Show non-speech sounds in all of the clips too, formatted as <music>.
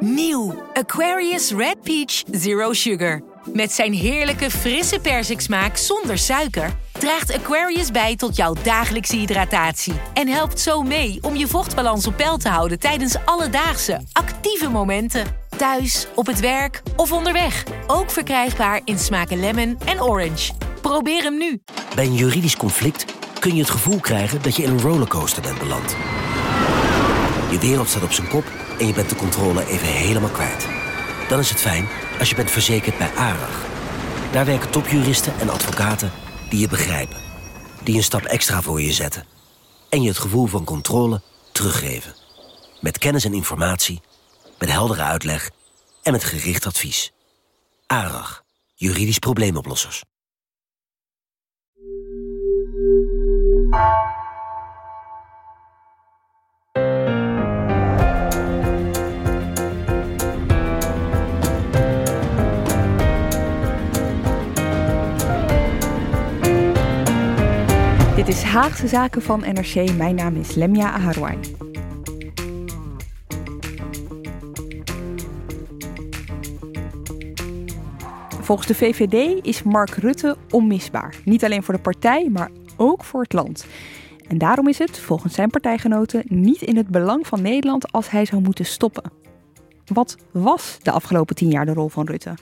Nieuw Aquarius Red Peach Zero Sugar. Met zijn heerlijke frisse persiksmaak zonder suiker draagt Aquarius bij tot jouw dagelijkse hydratatie en helpt zo mee om je vochtbalans op peil te houden tijdens alledaagse actieve momenten. Thuis, op het werk of onderweg. Ook verkrijgbaar in smaken lemon en orange. Probeer hem nu. Bij een juridisch conflict kun je het gevoel krijgen dat je in een rollercoaster bent beland. Je wereld staat op zijn kop en je bent de controle even helemaal kwijt. Dan is het fijn als je bent verzekerd bij ARAG. Daar werken topjuristen en advocaten die je begrijpen. Die een stap extra voor je zetten. En je het gevoel van controle teruggeven. Met kennis en informatie, met heldere uitleg en met gericht advies. ARAG, juridisch probleemoplossers. Is Haagse Zaken van NRC. Mijn naam is Lemja Aharwai. Volgens de VVD is Mark Rutte onmisbaar. Niet alleen voor de partij, maar ook voor het land. En daarom is het, volgens zijn partijgenoten, niet in het belang van Nederland als hij zou moeten stoppen. Wat was de afgelopen tien jaar de rol van Rutte?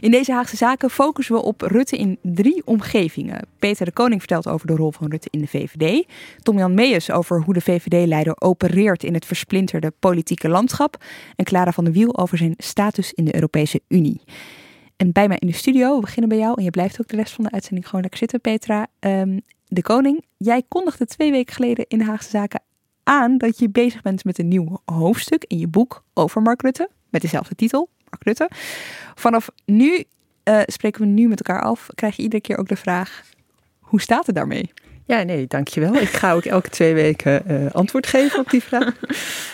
In deze Haagse Zaken focussen we op Rutte in drie omgevingen. Peter de Koning vertelt over de rol van Rutte in de VVD. Tom-Jan Meijers over hoe de VVD-leider opereert in het versplinterde politieke landschap. En Clara van der Wiel over zijn status in de Europese Unie. En bij mij in de studio, we beginnen bij jou en je blijft ook de rest van de uitzending gewoon lekker zitten, Petra. Um, de Koning, jij kondigde twee weken geleden in de Haagse Zaken aan dat je bezig bent met een nieuw hoofdstuk in je boek over Mark Rutte. Met dezelfde titel, Mark Rutte. Vanaf nu uh, spreken we nu met elkaar af. Krijg je iedere keer ook de vraag: hoe staat het daarmee? Ja, nee, dankjewel. Ik ga ook elke twee weken uh, antwoord geven op die vraag.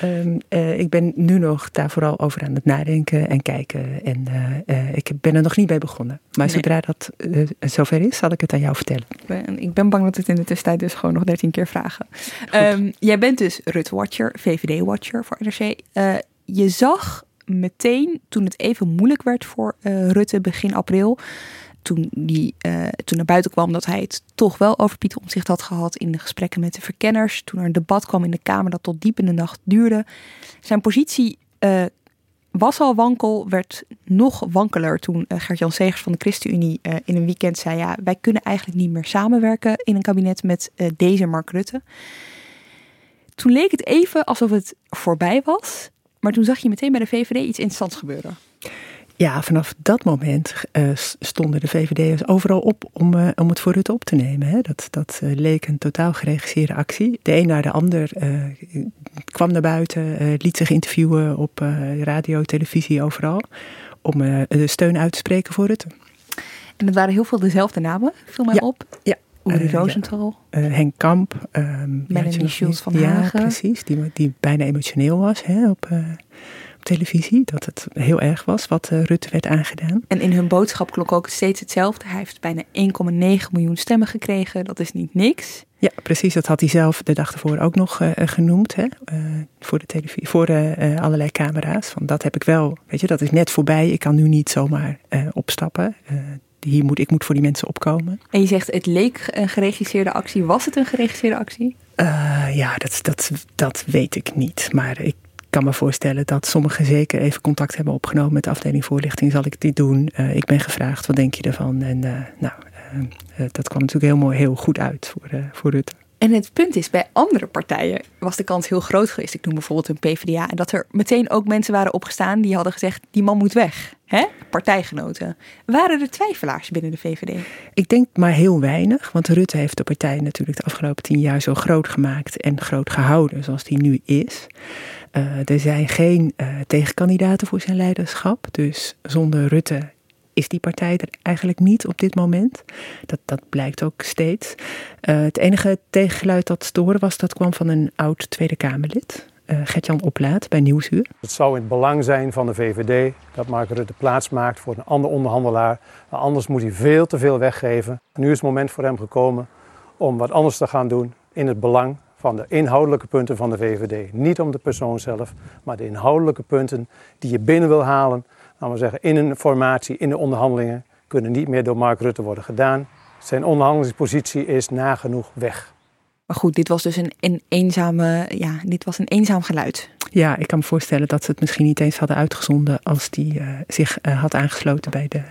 um, <laughs> uh, ik ben nu nog daar vooral over aan het nadenken en kijken. En uh, ik ben er nog niet bij begonnen. Maar nee. zodra dat zover is, zal ik het aan jou vertellen. Ik ben bang dat het in de tussentijd dus gewoon nog dertien keer vragen. Um, jij bent dus Rutte-watcher, VVD-watcher voor NRC. je zag meteen, toen het even moeilijk werd voor Rutte begin april toen, die, uh, toen naar buiten kwam dat hij het toch wel over Pieter Omtzigt had gehad in de gesprekken met de verkenners. Toen er een debat kwam in de Kamer dat tot diep in de nacht duurde. Zijn positie uh, was al wankel, werd nog wankeler toen uh, Gert-Jan Segers van de ChristenUnie in een weekend zei... ja, wij kunnen eigenlijk niet meer samenwerken in een kabinet met deze Mark Rutte. Toen leek het even alsof het voorbij was. Maar toen zag je meteen bij de VVD iets interessants gebeuren. Ja, vanaf dat moment uh, stonden de VVD'ers overal op om, uh, om het voor Rutte op te nemen. Hè. Dat, dat uh, leek een totaal geregisseerde actie. De een naar de ander kwam naar buiten, liet zich interviewen op radio, televisie, overal. Om de steun uit te spreken voor Rutte. En het waren heel veel dezelfde namen, viel mij ja, op. Ja. Uri Rosenthal. Ja. Henk Kamp. Um, Melanie Schultz van Hagen. Ja, precies. Die, die bijna emotioneel was hè, op televisie. Dat het heel erg was wat uh, Rutte werd aangedaan. En in hun boodschap klonk ook steeds hetzelfde. Hij heeft bijna 1,9 miljoen stemmen gekregen. Dat is niet niks. Ja, precies. Dat had hij zelf de dag ervoor ook nog uh, genoemd. Hè? Uh, voor de televisie, voor allerlei camera's. Van dat heb ik wel. Weet je, dat is net voorbij. Ik kan nu niet zomaar opstappen. hier moet, ik moet voor die mensen opkomen. En je zegt het leek een geregisseerde actie. Was het een geregisseerde actie? ja, dat, dat, dat weet ik niet. Maar ik kan me voorstellen dat sommigen zeker even contact hebben opgenomen met de afdeling voorlichting. Zal ik dit doen? Uh, ik ben gevraagd, wat denk je ervan? En uh, nou, uh, dat kwam natuurlijk heel mooi, heel goed uit voor, voor Rutte. En het punt is, bij andere partijen was de kans heel groot geweest. Ik noem bijvoorbeeld een PvdA. En dat er meteen ook mensen waren opgestaan die hadden gezegd, die man moet weg. Hè? Partijgenoten. Waren er twijfelaars binnen de VVD? Ik denk maar heel weinig. Want Rutte heeft de partij natuurlijk de afgelopen tien jaar zo groot gemaakt en groot gehouden zoals die nu is. Uh, er zijn geen uh, tegenkandidaten voor zijn leiderschap. Dus zonder Rutte is die partij er eigenlijk niet op dit moment. Dat, dat blijkt ook steeds. Uh, het enige tegengeluid dat stoorde was, dat kwam van een oud Tweede Kamerlid. Gertjan Oplaat bij Nieuwsuur. Het zou in het belang zijn van de VVD dat Mark Rutte plaats maakt voor een ander onderhandelaar. Anders moet hij veel te veel weggeven. Nu is het moment voor hem gekomen om wat anders te gaan doen in het belang van de inhoudelijke punten van de VVD. Niet om de persoon zelf, maar de inhoudelijke punten die je binnen wil halen. Laten we zeggen, in een formatie, in de onderhandelingen, kunnen niet meer door Mark Rutte worden gedaan. Zijn onderhandelingspositie is nagenoeg weg. Maar goed, dit was dus een, een eenzame, ja, dit was een eenzaam geluid. Ja, ik kan me voorstellen dat ze het misschien niet eens hadden uitgezonden als die uh, zich uh, had aangesloten bij de,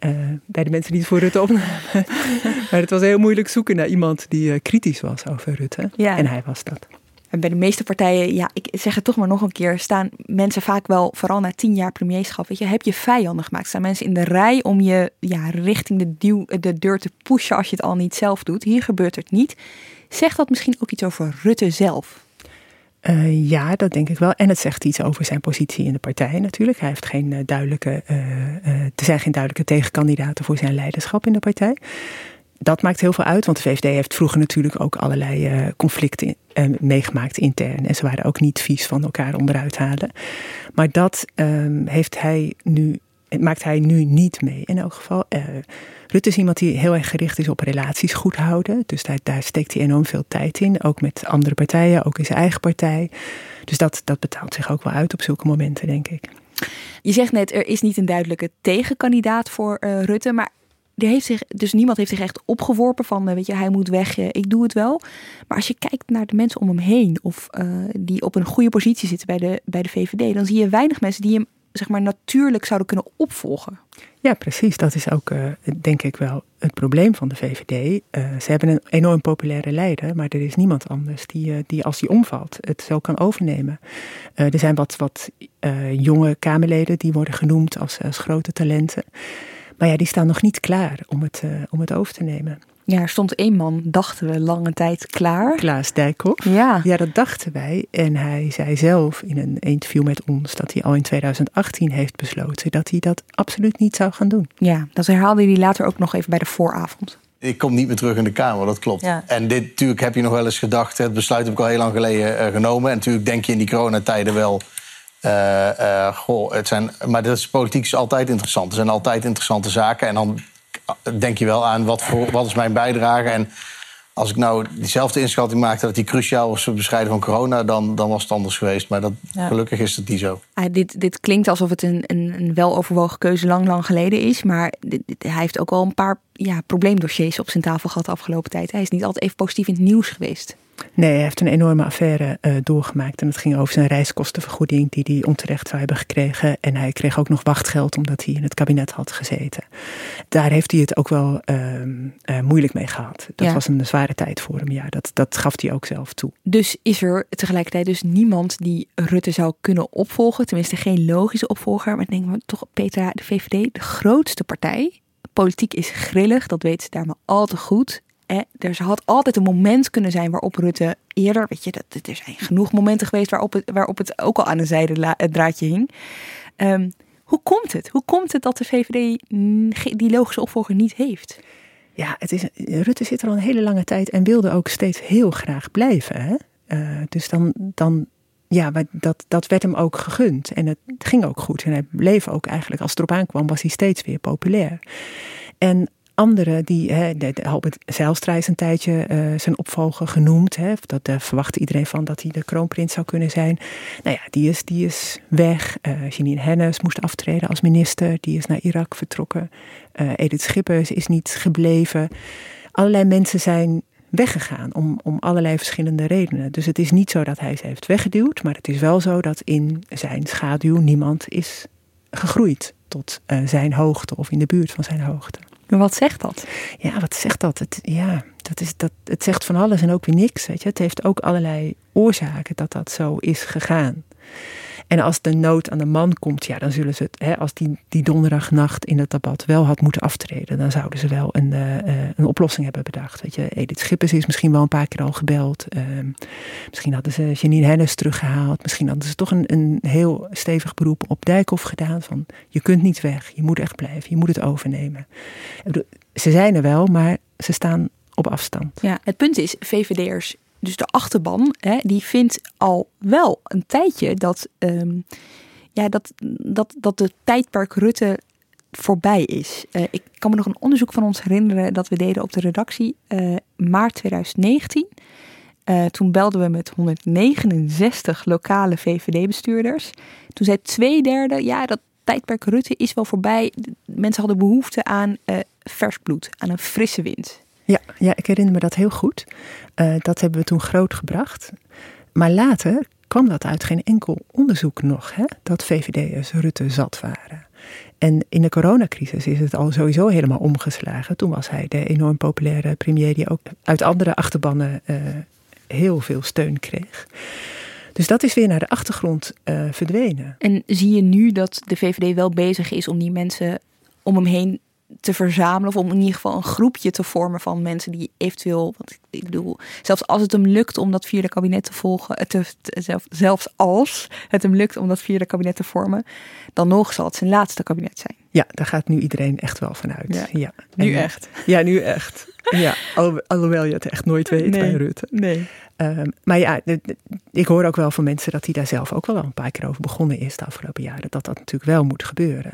uh, bij de mensen die het voor Rutte opnamen. <laughs> maar het was heel moeilijk zoeken naar iemand die kritisch was over Rutte. Ja. En hij was dat. En bij de meeste partijen, ja, ik zeg het toch maar nog een keer, staan mensen vaak wel, vooral na tien jaar premierschap, weet je, heb je vijanden gemaakt. Staan mensen in de rij om je ja, richting de, duw, de deur te pushen als je het al niet zelf doet. Hier gebeurt het niet. Zegt dat misschien ook iets over Rutte zelf? Uh, ja, dat denk ik wel. En het zegt iets over zijn positie in de partij natuurlijk. Hij heeft geen uh, duidelijke, uh, er zijn geen duidelijke tegenkandidaten voor zijn leiderschap in de partij. Dat maakt heel veel uit, want de VVD heeft vroeger natuurlijk ook allerlei conflicten meegemaakt intern. En ze waren ook niet vies van elkaar onderuit halen. Maar dat ehm, heeft hij nu, maakt hij nu niet mee in elk geval. Rutte is iemand die heel erg gericht is op relaties goed houden. Dus daar, daar steekt hij enorm veel tijd in. Ook met andere partijen, ook in zijn eigen partij. Dus dat, dat betaalt zich ook wel uit op zulke momenten, denk ik. Je zegt net, er is niet een duidelijke tegenkandidaat voor uh, Rutte. Maar er heeft zich, dus niemand heeft zich echt opgeworpen van, uh, weet je, hij moet weg, ik doe het wel. Maar als je kijkt naar de mensen om hem heen, of die op een goede positie zitten bij de, bij de VVD, dan zie je weinig mensen die hem zeg maar, natuurlijk zouden kunnen opvolgen. Ja, precies. Dat is ook, uh, denk ik wel, het probleem van de VVD. Eh, ze hebben een enorm populaire leider, maar er is niemand anders die, uh, die als die omvalt, het zo kan overnemen. er zijn wat, wat jonge Kamerleden die worden genoemd als, als grote talenten. Maar ja, die staan nog niet klaar om het, om het over te nemen. Ja, er stond één man, dachten we, lange tijd klaar. Klaas Dijkhoff. Ja. ja, dat dachten wij. En hij zei zelf in een interview met ons dat hij al in 2018 heeft besloten dat hij dat absoluut niet zou gaan doen. Ja, dat herhaalde hij later ook nog even bij de vooravond. Ik kom niet meer terug in de Kamer, dat klopt. Ja. En dit natuurlijk heb je nog wel eens gedacht. Het besluit heb ik al heel lang geleden uh, genomen. En natuurlijk denk je in die coronatijden wel. Uh, uh, goh, het zijn, maar dat is, politiek is altijd interessant. Er zijn altijd interessante zaken. En dan denk je wel aan wat, voor, wat is mijn bijdrage. En als ik nou diezelfde inschatting maakte dat die cruciaal was voor het bestrijden van corona, dan, dan was het anders geweest. Maar dat, gelukkig is het niet zo. Ah, dit, dit klinkt alsof het een, een, een weloverwogen keuze lang, lang geleden is. Maar dit, hij heeft ook al een paar ja, probleemdossiers op zijn tafel gehad de afgelopen tijd. Hij is niet altijd even positief in het nieuws geweest. Nee, hij heeft een enorme affaire uh, doorgemaakt. En het ging over zijn reiskostenvergoeding die hij onterecht zou hebben gekregen. En hij kreeg ook nog wachtgeld omdat hij in het kabinet had gezeten. Daar heeft hij het ook wel uh, uh, moeilijk mee gehad. Dat was een zware tijd voor hem, ja. Dat, dat gaf hij ook zelf toe. Dus is er tegelijkertijd dus niemand die Rutte zou kunnen opvolgen? Tenminste, geen logische opvolger. Maar denk we toch, Petra, de VVD, de grootste partij. Politiek is grillig, dat weet ze daar maar al te goed er had altijd een moment kunnen zijn waarop Rutte eerder, weet je, dat, er zijn genoeg momenten geweest waarop het, waarop het ook al aan een zijde draadje hing. Um, hoe komt het? Hoe komt het dat de VVD die logische opvolger niet heeft? Ja, het is, Rutte zit er al een hele lange tijd en wilde ook steeds heel graag blijven. Hè? Uh, dus dan, dan ja, dat, dat werd hem ook gegund. En het ging ook goed. En hij bleef ook eigenlijk, als het erop aankwam, was hij steeds weer populair. En anderen die, hè, Albert Zijlstra is een tijdje uh, zijn opvolger genoemd. Hè, dat uh, verwachtte iedereen van dat hij de kroonprins zou kunnen zijn. Nou ja, die is, die is weg. Uh, Janine Hennis moest aftreden als minister. Die is naar Irak vertrokken. Edith Schippers is niet gebleven. Allerlei mensen zijn weggegaan om, om allerlei verschillende redenen. Dus het is niet zo dat hij ze heeft weggeduwd. Maar het is wel zo dat in zijn schaduw niemand is gegroeid tot zijn hoogte of in de buurt van zijn hoogte. Maar wat zegt dat? Ja, wat zegt dat? Het, ja, dat is, dat, het zegt van alles en ook weer niks. Weet je? Het heeft ook allerlei oorzaken dat dat zo is gegaan. En als de nood aan de man komt, ja, dan zullen ze het, hè, als die, die donderdagnacht in het debat wel had moeten aftreden, dan zouden ze wel een, uh, een oplossing hebben bedacht. Weet je, Edith Schippers is misschien wel een paar keer al gebeld. Uh, misschien hadden ze Janine Hennis teruggehaald. Misschien hadden ze toch een, een heel stevig beroep op Dijkhoff gedaan. Van je kunt niet weg, je moet echt blijven, je moet het overnemen. Ze zijn er wel, maar ze staan op afstand. Ja, het punt is, VVD'ers dus de achterban, hè, die vindt al wel een tijdje dat, um, ja, dat, dat, dat de tijdperk Rutte voorbij is. Uh, ik kan me nog een onderzoek van ons herinneren dat we deden op de redactie uh, maart 2019. Uh, toen belden we met 169 lokale VVD-bestuurders. Toen zei twee derde, ja, dat tijdperk Rutte is wel voorbij. Mensen hadden behoefte aan vers bloed, aan een frisse wind. Ja, ja, ik herinner me dat heel goed. Uh, dat hebben we toen groot gebracht. Maar later kwam dat uit geen enkel onderzoek nog, hè, dat VVD'ers Rutte zat waren. En in de coronacrisis is het al sowieso helemaal omgeslagen. Toen was hij de enorm populaire premier die ook uit andere achterbannen uh, heel veel steun kreeg. Dus dat is weer naar de achtergrond uh, verdwenen. En zie je nu dat de VVD wel bezig is om die mensen om hem heen te verzamelen. Of om in ieder geval een groepje te vormen van mensen die eventueel. Want ik bedoel, zelfs als het hem lukt om dat vierde kabinet te volgen. Eh, te, zelf, zelfs als het hem lukt om dat vierde kabinet te vormen. Dan nog zal het zijn laatste kabinet zijn. Ja, daar gaat nu iedereen echt wel vanuit. Ja, nu echt. Ja, nu echt. Ja, alhoewel je het echt nooit weet bij Rutte. Nee. Um, maar ja, ik hoor ook wel van mensen dat hij daar zelf ook wel een paar keer over begonnen is de afgelopen jaren. Dat dat natuurlijk wel moet gebeuren.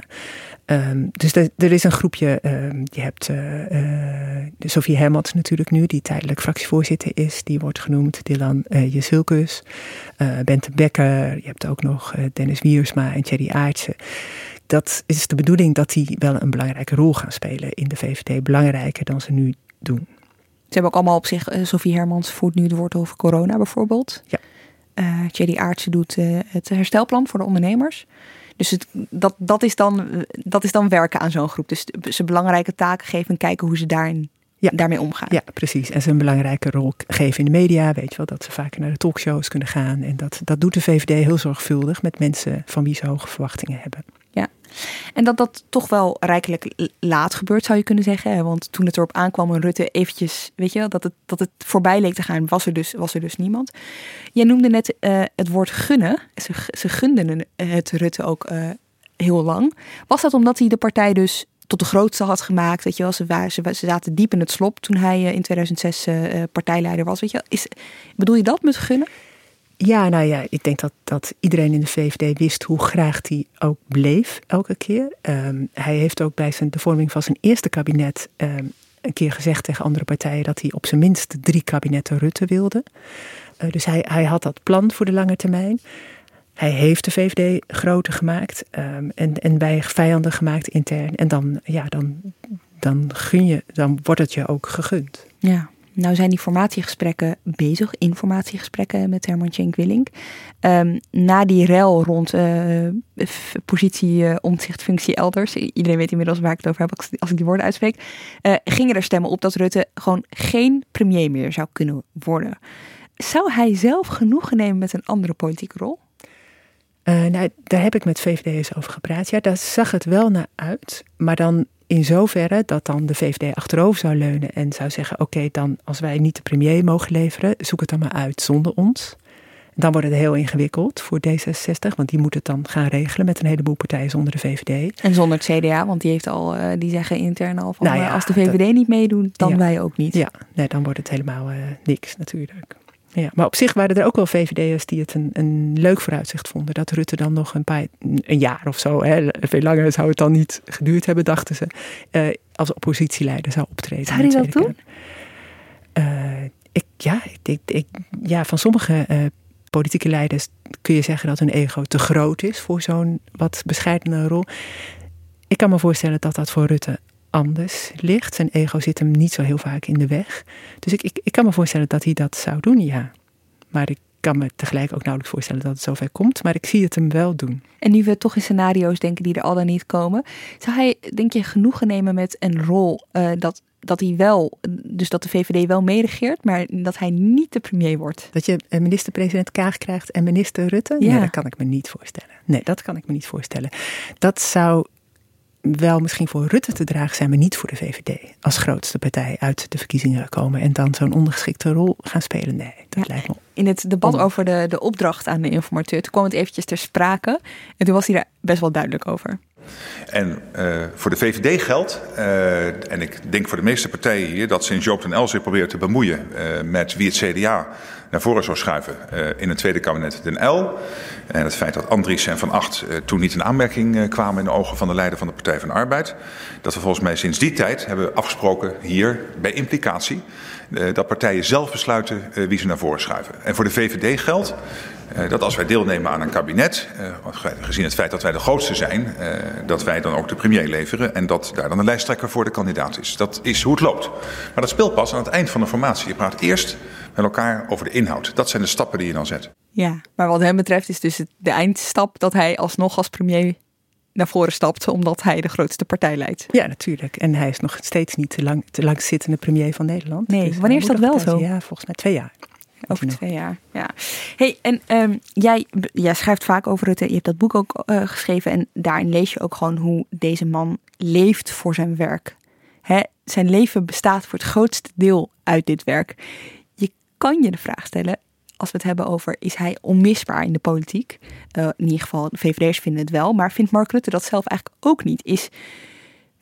Um, dus er, is een groepje, um, je hebt uh, uh, Sofie Hermans natuurlijk nu, die tijdelijk fractievoorzitter is. Die wordt genoemd Dylan uh, Jesulkus, Bente Becker. Je hebt ook nog Dennis Wiersma en Thierry Aartsen dat is de bedoeling dat die wel een belangrijke rol gaan spelen in de VVD. Belangrijker dan ze nu doen. Ze hebben ook allemaal op zich, uh, Sofie Hermans voert nu het woord over corona bijvoorbeeld. Ja. Uh, Thierry Aartsen doet uh, het herstelplan voor de ondernemers. Dus het, dat, dat, is dan, dat is dan werken aan zo'n groep. Dus ze belangrijke taken geven en kijken hoe ze daarin, ja. daarmee omgaan. Ja, precies. En ze een belangrijke rol geven in de media. Weet je wel, dat ze vaker naar de talkshows kunnen gaan. En dat, dat doet de VVD heel zorgvuldig met mensen van wie ze hoge verwachtingen hebben. Ja, en dat dat toch wel rijkelijk laat gebeurt, zou je kunnen zeggen. Want toen het erop aankwam en Rutte eventjes, weet je, dat het, dat het voorbij leek te gaan, was er dus, was er dus niemand. Jij noemde net uh, het woord gunnen. Ze, ze gunden het Rutte ook uh, heel lang. Was dat omdat hij de partij dus tot de grootste had gemaakt. Weet je wel, ze, ze, ze zaten diep in het slop toen hij uh, in 2006 uh, partijleider was. Weet je, is, bedoel je dat met gunnen? Ja, nou ja, ik denk dat, dat iedereen in de VVD wist hoe graag hij ook bleef elke keer. Um, hij heeft ook bij zijn, de vorming van zijn eerste kabinet um, een keer gezegd tegen andere partijen dat hij op zijn minst drie kabinetten Rutte wilde. Uh, dus hij, hij had dat plan voor de lange termijn. Hij heeft de VVD groter gemaakt um, en, en bij vijanden gemaakt intern. En dan, ja, dan, dan gun je, dan wordt het je ook gegund. Ja. Nou zijn die formatiegesprekken bezig, informatiegesprekken met Herman Cenk Willink. Um, na die rel rond uh, positie, uh, omzicht, functie elders, iedereen weet inmiddels waar ik het over heb als ik die woorden uitspreek, uh, gingen er stemmen op dat Rutte gewoon geen premier meer zou kunnen worden. Zou hij zelf genoegen nemen met een andere politieke rol? nou, daar heb ik met VVD'ers over gepraat. Ja, daar zag het wel naar uit. Maar dan in zoverre dat dan de VVD achterover zou leunen en zou zeggen: Oké, dan als wij niet de premier mogen leveren, zoek het dan maar uit zonder ons. Dan wordt het heel ingewikkeld voor D66, want die moet het dan gaan regelen met een heleboel partijen zonder de VVD. En zonder het CDA, want die, heeft al, uh, die zeggen intern al van nou ja, als de VVD niet meedoet, dan ja, wij ook niet. Ja, nee, dan wordt het helemaal uh, niks natuurlijk. Ja, maar op zich waren er ook wel VVD'ers die het een, een leuk vooruitzicht vonden. Dat Rutte dan nog een, paar, een jaar of zo, hè, veel langer zou het dan niet geduurd hebben, dachten ze, uh, als oppositieleider zou optreden. Zou hij dat doen? Uh, ik, ja, ik, ik, ja, van sommige uh, politieke leiders kun je zeggen dat hun ego te groot is voor zo'n wat bescheidene rol. Ik kan me voorstellen dat dat voor Rutte anders ligt. Zijn ego zit hem niet zo heel vaak in de weg. Dus ik, ik, ik kan me voorstellen dat hij dat zou doen, ja. Maar ik kan me tegelijk ook nauwelijks voorstellen dat het zover komt. Maar ik zie het hem wel doen. En nu we toch in scenario's denken die er al dan niet komen. Zou hij, denk je, genoegen nemen met een rol uh, dat, dat hij wel, dus dat de VVD wel meeregeert, maar dat hij niet de premier wordt? Dat je minister-president Kaag krijgt en minister Rutte? Ja. Nee, dat kan ik me niet voorstellen. Nee, dat kan ik me niet voorstellen. Dat zou wel misschien voor Rutte te dragen zijn, maar niet voor de VVD. Als grootste partij uit de verkiezingen komen en dan zo'n ondergeschikte rol gaan spelen. Nee, dat ja, lijkt me. In het debat over de, de opdracht aan de informateur, toen kwam het eventjes ter sprake. En toen was hij daar best wel duidelijk over. En uh, voor de VVD geldt, uh, en ik denk voor de meeste partijen hier, dat sinds Joop den El zich probeert te bemoeien uh, met wie het CDA naar voren zou schuiven in het tweede kabinet Den L. En het feit dat Andries en Van Acht toen niet in aanmerking kwamen in de ogen van de leider van de Partij van de Arbeid. Dat we volgens mij sinds die tijd hebben afgesproken hier bij implicatie dat partijen zelf besluiten wie ze naar voren schuiven. En voor de VVD geldt dat als wij deelnemen aan een kabinet, uh, gezien het feit dat wij de grootste zijn, uh, dat wij dan ook de premier leveren en dat daar dan een lijsttrekker voor de kandidaat is. Dat is hoe het loopt. Maar dat speelt pas aan het eind van de formatie. Je praat eerst met elkaar over de inhoud. Dat zijn de stappen die je dan zet. Ja, maar wat hem betreft is dus de eindstap dat hij alsnog als premier naar voren stapt, omdat hij de grootste partij leidt. Ja, natuurlijk. En hij is nog steeds niet te lang, te lang zittende premier van Nederland. Nee, dus wanneer is dat wel zo? Ja, volgens mij twee jaar. Over twee jaar, ja. Hey, en um, jij, jij schrijft vaak over Rutte. Je hebt dat boek ook uh, geschreven. En daarin lees je ook gewoon hoe deze man leeft voor zijn werk. Hè, zijn leven bestaat voor het grootste deel uit dit werk. Je kan je de vraag stellen, als we het hebben over... is hij onmisbaar in de politiek? Uh, in ieder geval, de VVD'ers vinden het wel. Maar vindt Mark Rutte dat zelf eigenlijk ook niet? Is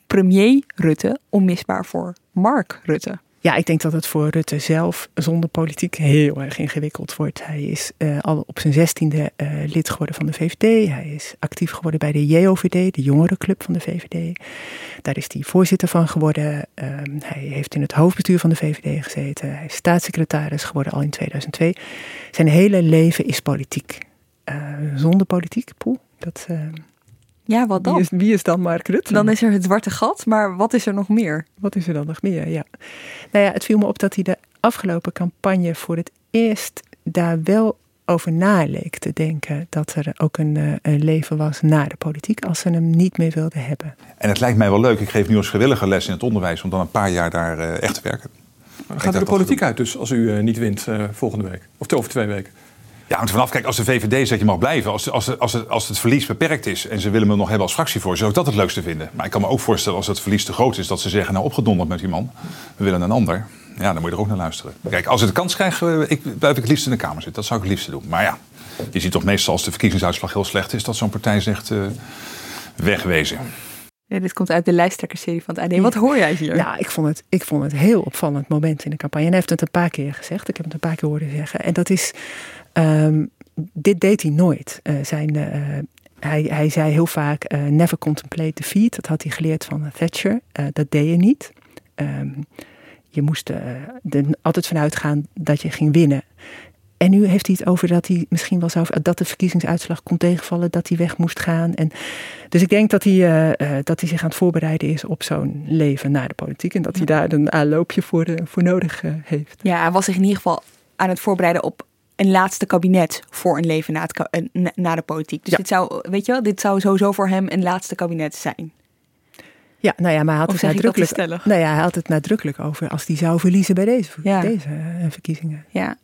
premier Rutte onmisbaar voor Mark Rutte? Ja, ik denk dat het voor Rutte zelf zonder politiek heel erg ingewikkeld wordt. Hij is uh, al op zijn zestiende uh, lid geworden van de VVD. Hij is actief geworden bij de JOVD, de jongerenclub van de VVD. Daar is hij voorzitter van geworden. Uh, hij heeft in het hoofdbestuur van de VVD gezeten. Hij is staatssecretaris geworden al in 2002. Zijn hele leven is politiek. Eh, zonder politiek, poeh, dat ja, wat dan? Wie is, wie is dan Mark Rutte? Dan is er het zwarte gat, maar wat is er nog meer? Wat is er dan nog meer, ja. Nou ja, het viel me op dat hij de afgelopen campagne voor het eerst daar wel over na leek te denken dat er ook een, eh, een, leven was na de politiek als ze hem niet meer wilden hebben. En het lijkt mij wel leuk, ik geef nu als vrijwillige les in het onderwijs om dan een paar jaar daar uh, echt te werken. Maar gaat er de politiek uit dus als u uh, niet wint volgende week? Of over twee weken? Ja, hangt vanaf. Kijk, als de VVD zegt je mag blijven, als, als, als, het, als het verlies beperkt is en ze willen me nog hebben als fractievoorzitter, zou ik dat het leukste vinden. Maar ik kan me ook voorstellen als het verlies te groot is, dat ze zeggen, nou opgedonderd met die man, we willen een ander. Ja, dan moet je er ook naar luisteren. Kijk, als ik de kans krijg, eh, ik, blijf ik het liefst in de Kamer zitten. Dat zou ik het liefste doen. Maar ja, je ziet toch meestal als de verkiezingsuitslag heel slecht is, dat zo'n partij zegt uh, wegwezen. Ja, dit komt uit de lijsttrekkersserie van het AD. Wat hoor jij hier? Ja, ik vond, het, ik vond het heel opvallend moment in de campagne. En hij heeft het een paar keer gezegd. Ik heb het een paar keer horen zeggen. En dat is um, dit deed hij nooit. Uh, zijn, uh, hij, hij zei heel vaak: uh, never contemplate defeat. Dat had hij geleerd van Thatcher. dat deed je niet. Um, je moest er altijd vanuit gaan dat je ging winnen. En nu heeft hij het over dat hij misschien wel zou, dat de verkiezingsuitslag kon tegenvallen, dat hij weg moest gaan. En, dus ik denk dat hij, uh, dat hij zich aan het voorbereiden is op zo'n leven na de politiek. En dat hij daar een aanloopje voor, voor nodig uh, heeft. Ja, hij was zich in ieder geval aan het voorbereiden op een laatste kabinet voor een leven na, het, na de politiek. Dus dit zou, weet je wel, dit zou sowieso voor hem een laatste kabinet zijn. Ja, nou ja, maar hij had, het nadrukkelijk, nou ja, hij had het nadrukkelijk over als hij zou verliezen bij deze, deze uh, verkiezingen. Ja.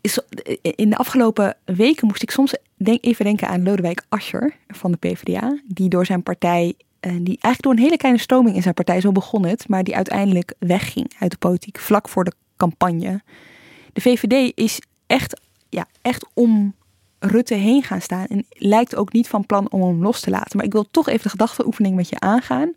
Is, in de afgelopen weken moest ik soms denk, even denken aan Lodewijk Asscher van de PvdA, die door zijn partij, uh, die eigenlijk door een hele kleine stroming in zijn partij, zo begon het, maar die uiteindelijk wegging uit de politiek vlak voor de campagne de VVD is echt, ja, echt om Rutte heen gaan staan. En lijkt ook niet van plan om hem los te laten. Maar ik wil toch even de gedachteoefening met je aangaan.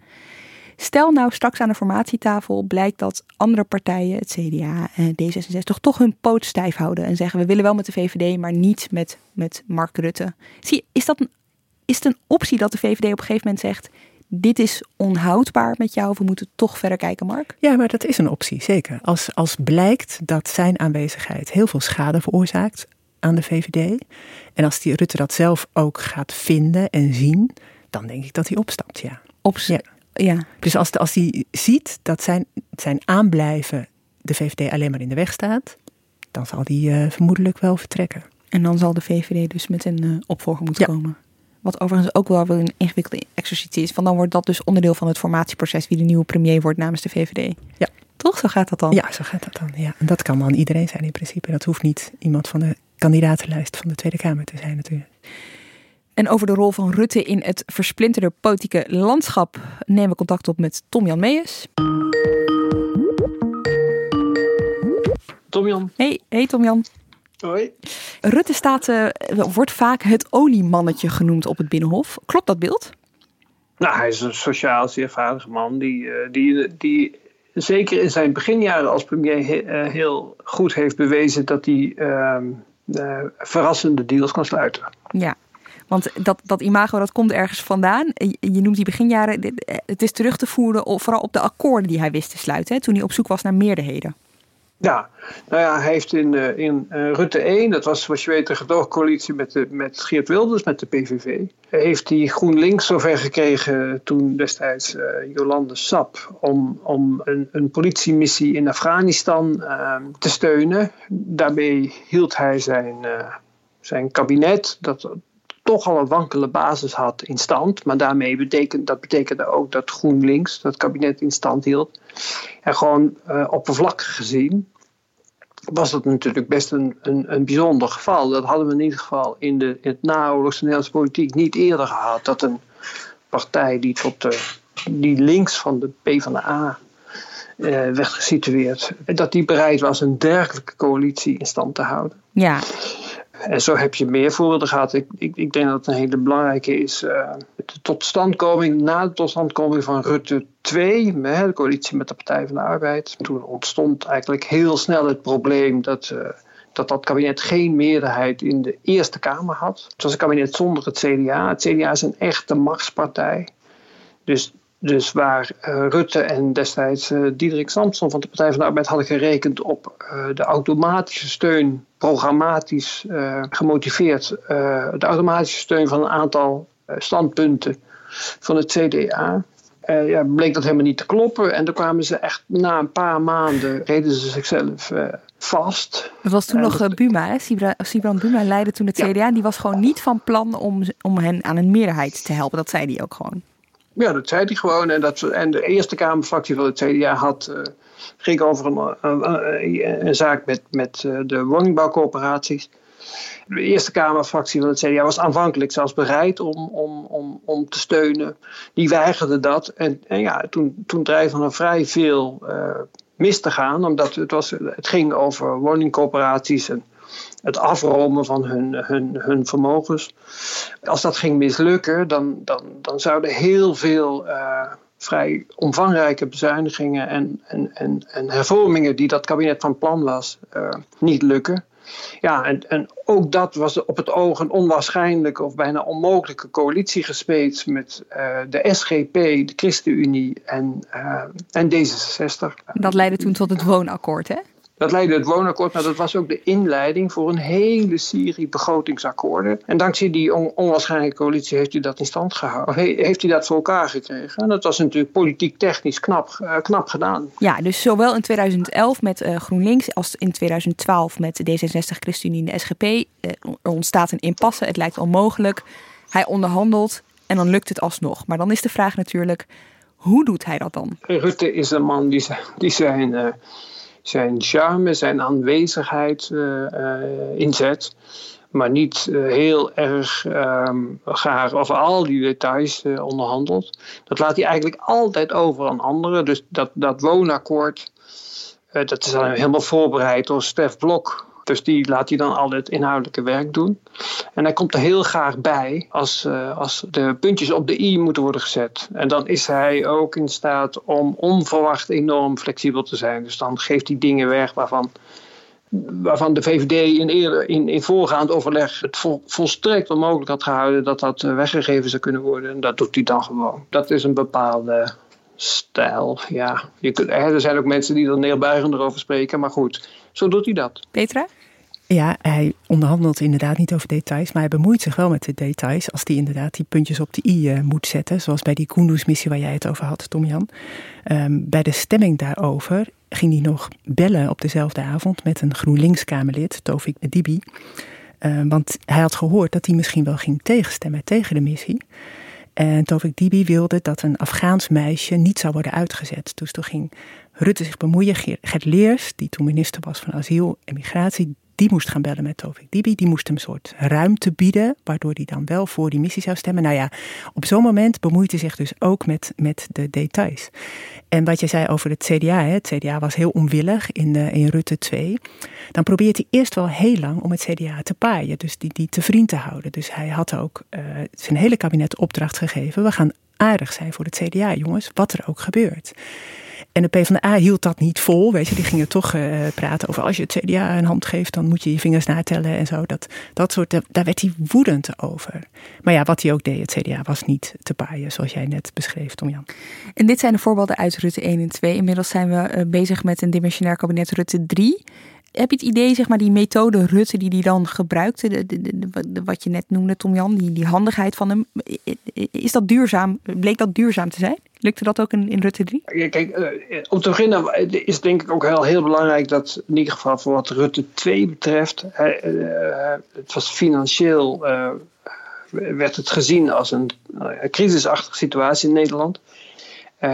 Stel nou straks aan de formatietafel blijkt dat andere partijen, het CDA en D66, toch, hun poot stijf houden. En zeggen we willen wel met de VVD, maar niet met, met Mark Rutte. Is, dat is het een optie dat de VVD op een gegeven moment zegt dit is onhoudbaar met jou, we moeten toch verder kijken, Mark? Ja, maar dat is een optie, zeker. Als, als blijkt dat zijn aanwezigheid heel veel schade veroorzaakt aan de VVD, en als die Rutte dat zelf ook gaat vinden en zien, dan denk ik dat hij opstapt, ja. Ops, ja. ja. Dus als, als hij ziet dat zijn, zijn aanblijven de VVD alleen maar in de weg staat, dan zal hij uh, vermoedelijk wel vertrekken. En dan zal de VVD dus met een uh, opvolger moeten komen. Wat overigens ook wel een ingewikkelde exercitie is. Van dan wordt dat dus onderdeel van het formatieproces wie de nieuwe premier wordt namens de VVD. Ja. Toch? Zo gaat dat dan? Ja, zo gaat dat dan. Ja. En dat kan dan iedereen zijn in principe. Dat hoeft niet iemand van de kandidatenlijst van de Tweede Kamer te zijn natuurlijk. En over de rol van Rutte in het versplinterde politieke landschap nemen we contact op met Tom-Jan Meijers. Tom-Jan. Hey, hey Tom-Jan. Hoi. Rutte staat, uh, wordt vaak het oliemannetje genoemd op het Binnenhof. Klopt dat beeld? Nou, hij is een sociaal zeer vaardige man die, uh, die, die zeker in zijn beginjaren als premier uh, heel goed heeft bewezen dat hij ehm, verrassende deals kan sluiten. Ja, want dat, dat imago dat komt ergens vandaan. Je noemt die beginjaren. Het is terug te voeren vooral op de akkoorden die hij wist te sluiten. Hè, toen hij op zoek was naar meerderheden. Ja, nou ja, hij heeft in, uh, in uh, Rutte 1, dat was zoals je weet een gedoogcoalitie met, de, met Geert Wilders, met de PVV. Heeft hij GroenLinks zover gekregen toen destijds uh, Jolande Sap om, om een, een politiemissie in Afghanistan ehm, te steunen. Daarmee hield hij zijn, zijn kabinet, dat toch al een wankele basis had, in stand. Maar daarmee betekent, dat betekende ook dat GroenLinks dat kabinet in stand hield. En gewoon uh, oppervlakkig gezien was dat natuurlijk best een, een, een bijzonder geval. Dat hadden we in ieder geval in, de, in het naoorlogse Nederlandse politiek niet eerder gehad. Dat een partij die, tot de, die links van de PvdA uh, werd gesitueerd, dat die bereid was een dergelijke coalitie in stand te houden. Ja. En zo heb je meer voorbeelden gehad. Ik, ik, ik denk dat het een hele belangrijke is. Uh, de totstandkoming, na de totstandkoming van Rutte 2, de coalitie met de Partij van de Arbeid. Toen ontstond eigenlijk heel snel het probleem dat. Uh, dat dat kabinet geen meerderheid in de Eerste Kamer had. Het was een kabinet zonder het CDA. Het CDA is een echte machtspartij. Dus dus waar uh, Rutte en destijds uh, Diederik Samson van de Partij van de Arbeid hadden gerekend op uh, de automatische steun, programmatisch gemotiveerd, de automatische steun van een aantal standpunten van het CDA. ja, bleek dat helemaal niet te kloppen. En dan kwamen ze echt na een paar maanden, reden ze zichzelf vast. Dat was toen nog Buma, hè? Sibrand Buma leidde toen het CDA. Ja. Die was gewoon niet van plan om, om hen aan een meerderheid te helpen. Dat zei hij ook gewoon. Ja, dat zei hij gewoon. En, dat, en de Eerste Kamerfractie van het CDA had, uh, ging over een, een, zaak met, met uh, de woningbouwcorporaties. De Eerste Kamerfractie van het CDA was aanvankelijk zelfs bereid om, om, om, om te steunen. Die weigerde dat. En, en ja, toen, toen dreigde er vrij veel uh, mis te gaan, omdat het, was, het ging over woningcorporaties en het afromen van hun, hun, hun vermogens. Als dat ging mislukken, dan, dan, dan zouden heel veel uh, vrij omvangrijke bezuinigingen en, en, en, en hervormingen die dat kabinet van plan was, uh, niet lukken. Ja, en, en ook dat was op het oog een onwaarschijnlijke of bijna onmogelijke coalitie gespeeld met uh, de SGP, de ChristenUnie en, en D66. Dat leidde toen tot het woonakkoord, hè? Dat leidde het woonakkoord, maar dat was ook de inleiding voor een hele serie begrotingsakkoorden. En dankzij die on onwaarschijnlijke coalitie heeft hij dat in stand gehouden. heeft hij dat voor elkaar gekregen. En dat was natuurlijk politiek technisch knap, uh, knap gedaan. Ja, dus zowel in 2011 met uh, GroenLinks als in 2012 met D66, ChristenUnie en de SGP. Uh, er ontstaat een impasse, het lijkt onmogelijk. Hij onderhandelt en dan lukt het alsnog. Maar dan is de vraag natuurlijk, hoe doet hij dat dan? Rutte is een man die, die zijn zijn charme, zijn aanwezigheid uh, inzet. Maar niet uh, heel erg um, graag over al die details onderhandelt. Dat laat hij eigenlijk altijd over aan anderen. Dus dat, dat woonakkoord, dat is dan helemaal voorbereid door Stef Blok, dus die laat hij dan al het inhoudelijke werk doen. En hij komt er heel graag bij als, uh, als de puntjes op de i moeten worden gezet. En dan is hij ook in staat om onverwacht enorm flexibel te zijn. Dus dan geeft hij dingen weg waarvan waarvan de VVD in, eerder, in, in voorgaand overleg het vol, volstrekt onmogelijk had gehouden dat dat eh, weggegeven zou kunnen worden. En dat doet hij dan gewoon. Dat is een bepaalde stijl. Ja, je kunt, er zijn ook mensen die er neerbuigender over spreken, maar goed, zo doet hij dat. Petra? Ja, hij onderhandelt inderdaad niet over details, maar hij bemoeit zich wel met de details als hij inderdaad die puntjes op de i uh, moet zetten, zoals bij die Kunduz-missie waar jij het over had, Tom-Jan. Um, bij de stemming daarover ging hij nog bellen op dezelfde avond met een GroenLinks-Kamerlid, Tovik Medibi. Uh, want hij had gehoord dat hij misschien wel ging tegenstemmen tegen de missie. En Tovik Dibi wilde dat een Afghaans meisje niet zou worden uitgezet. Dus toen ging Rutte zich bemoeien. Gert Leers, die toen minister was van Asiel en Migratie, die moest gaan bellen met Tovik Dibi. Die moest hem een soort ruimte bieden, waardoor hij dan wel voor die missie zou stemmen. Nou ja, op zo'n moment bemoeit hij zich dus ook met, met de details. En wat je zei over het CDA, hè, het CDA was heel onwillig in, uh, in Rutte 2. Dan probeert hij eerst wel heel lang om het CDA te paaien, dus die, die te vriend te houden. Dus hij had ook uh, zijn hele kabinet opdracht gegeven. We gaan aardig zijn voor het CDA, jongens, wat er ook gebeurt. En de PvdA hield dat niet vol. Weet je, die gingen toch uh, praten over als je het CDA een hand geeft, dan moet je je vingers natellen en zo. Dat, dat soort, daar werd hij woedend over. Maar ja, wat hij ook deed, het CDA was niet te paaien, zoals jij net beschreef, Tom Jan. En dit zijn de voorbeelden uit Rutte 1 en 2. Inmiddels zijn we uh, bezig met een dimensionair kabinet Rutte 3 heb je het idee, zeg maar, die methode Rutte die die dan gebruikte, de, wat je net noemde, Tom Jan, die, die handigheid van hem, is dat duurzaam? Bleek dat duurzaam te zijn? Lukte dat ook in, in Rutte 3? Ja, kijk, uh, om te beginnen is denk ik ook heel, heel belangrijk dat in ieder geval voor wat Rutte 2 betreft, uh, het was financieel, uh, werd het gezien als een crisisachtige situatie in Nederland.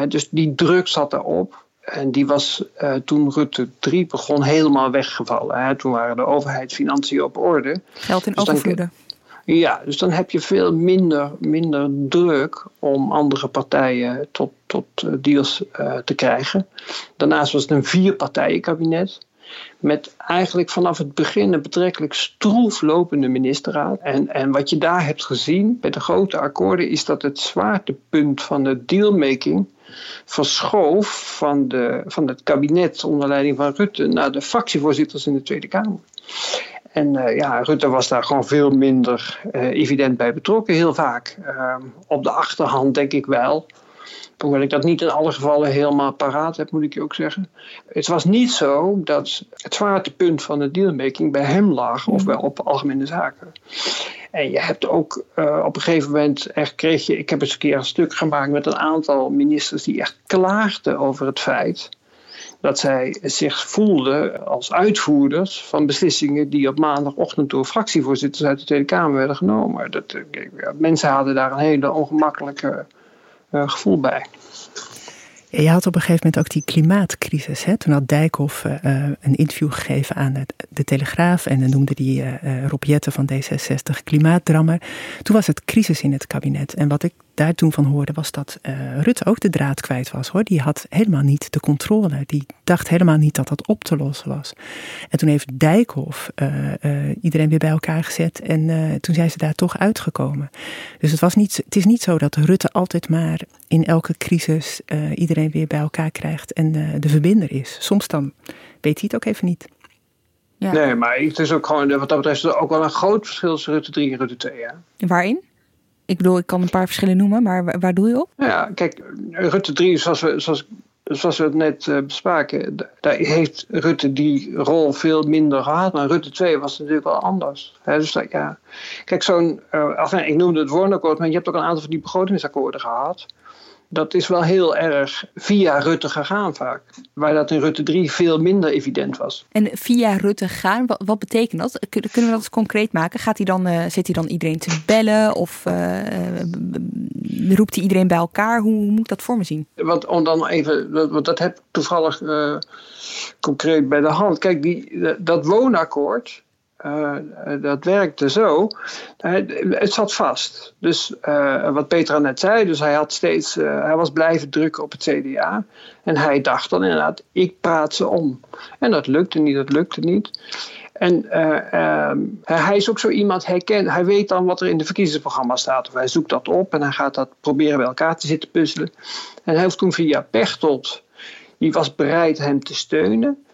dus die druk zat erop. En die was toen Rutte 3 begon helemaal weggevallen. Hè. Toen waren de overheidsfinanciën op orde. Geld in dus overvloeden. Ja, dus dan heb je veel minder, minder druk om andere partijen tot, tot uh, deals uh, te krijgen. Daarnaast was het een vierpartijenkabinet. Met eigenlijk vanaf het begin een betrekkelijk stroef lopende ministerraad. En, en wat je daar hebt gezien bij de grote akkoorden is dat het zwaartepunt van de dealmaking verschoof van, de, van het kabinet onder leiding van Rutte naar de fractievoorzitters in de Tweede Kamer. En uh, ja, Rutte was daar gewoon veel minder uh, evident bij betrokken, heel vaak. Uh, op de achterhand denk ik wel. Hoewel ik dat niet in alle gevallen helemaal paraat heb, moet ik je ook zeggen. Het was niet zo dat het zwaartepunt van de dealmaking bij hem lag, of wel op algemene zaken. En je hebt ook uh, op een gegeven moment echt kreeg je, ik heb eens een keer een stuk gemaakt met een aantal ministers die echt klaagden over het feit dat zij zich voelden als uitvoerders van beslissingen die op maandagochtend door fractievoorzitters uit de Tweede Kamer werden genomen. Dat, uh, mensen hadden daar een hele ongemakkelijke uh, gevoel bij. Je had op een gegeven moment ook die klimaatcrisis. Hè? Toen had Dijkhoff uh, een interview gegeven aan de, Telegraaf. En dan noemde die uh, van D66 klimaatdrammer. Toen was het crisis in het kabinet. En wat ik daar toen van hoorde was dat uh, Rutte ook de draad kwijt was hoor. Die had helemaal niet de controle. Die dacht helemaal niet dat dat op te lossen was. En toen heeft Dijkhoff uh, uh, iedereen weer bij elkaar gezet. En toen zijn ze daar toch uitgekomen. Dus het, was niet, het is niet zo dat Rutte altijd maar in elke crisis iedereen weer bij elkaar krijgt en de verbinder is. Soms dan weet hij het ook even niet. Ja. Nee, maar het is ook gewoon, wat dat betreft, ook wel een groot verschil tussen Rutte 3 en Rutte 2. Ja. Waarin? Ik bedoel, ik kan een paar verschillen noemen, maar waar doe je op? Ja, kijk, Rutte 3, zoals we, zoals, zoals we het net uh, bespraken, daar heeft Rutte die rol veel minder gehad. Maar Rutte 2 was natuurlijk wel anders. He, dus dat, ja. Kijk, zo'n, uh, ik noemde het woonakkoord, maar je hebt ook een aantal van die begrotingsakkoorden gehad dat is wel heel erg via Rutte gegaan vaak. Waar dat in Rutte 3 veel minder evident was. En via Rutte gaan, wat, wat betekent dat? Kunnen we dat eens concreet maken? Gaat hij dan, uh, zit hij dan iedereen te bellen? Of uh, roept hij iedereen bij elkaar? Hoe, hoe, moet ik dat voor me zien? Want om dan even, want dat heb ik toevallig uh, concreet bij de hand. Kijk, die, dat woonakkoord uh, dat werkte zo. Het zat vast. Dus uh, wat Petra net zei, dus hij had steeds, hij was blijven drukken op het CDA. En hij dacht dan inderdaad, ik praat ze om. En dat lukte niet, dat lukte niet. En ehm, hij is ook zo iemand, hij, kent, hij weet dan wat er in de verkiezingsprogramma staat. Of hij zoekt dat op en hij gaat dat proberen bij elkaar te zitten puzzelen. En hij heeft toen via Pechtold, die was bereid hem te steunen.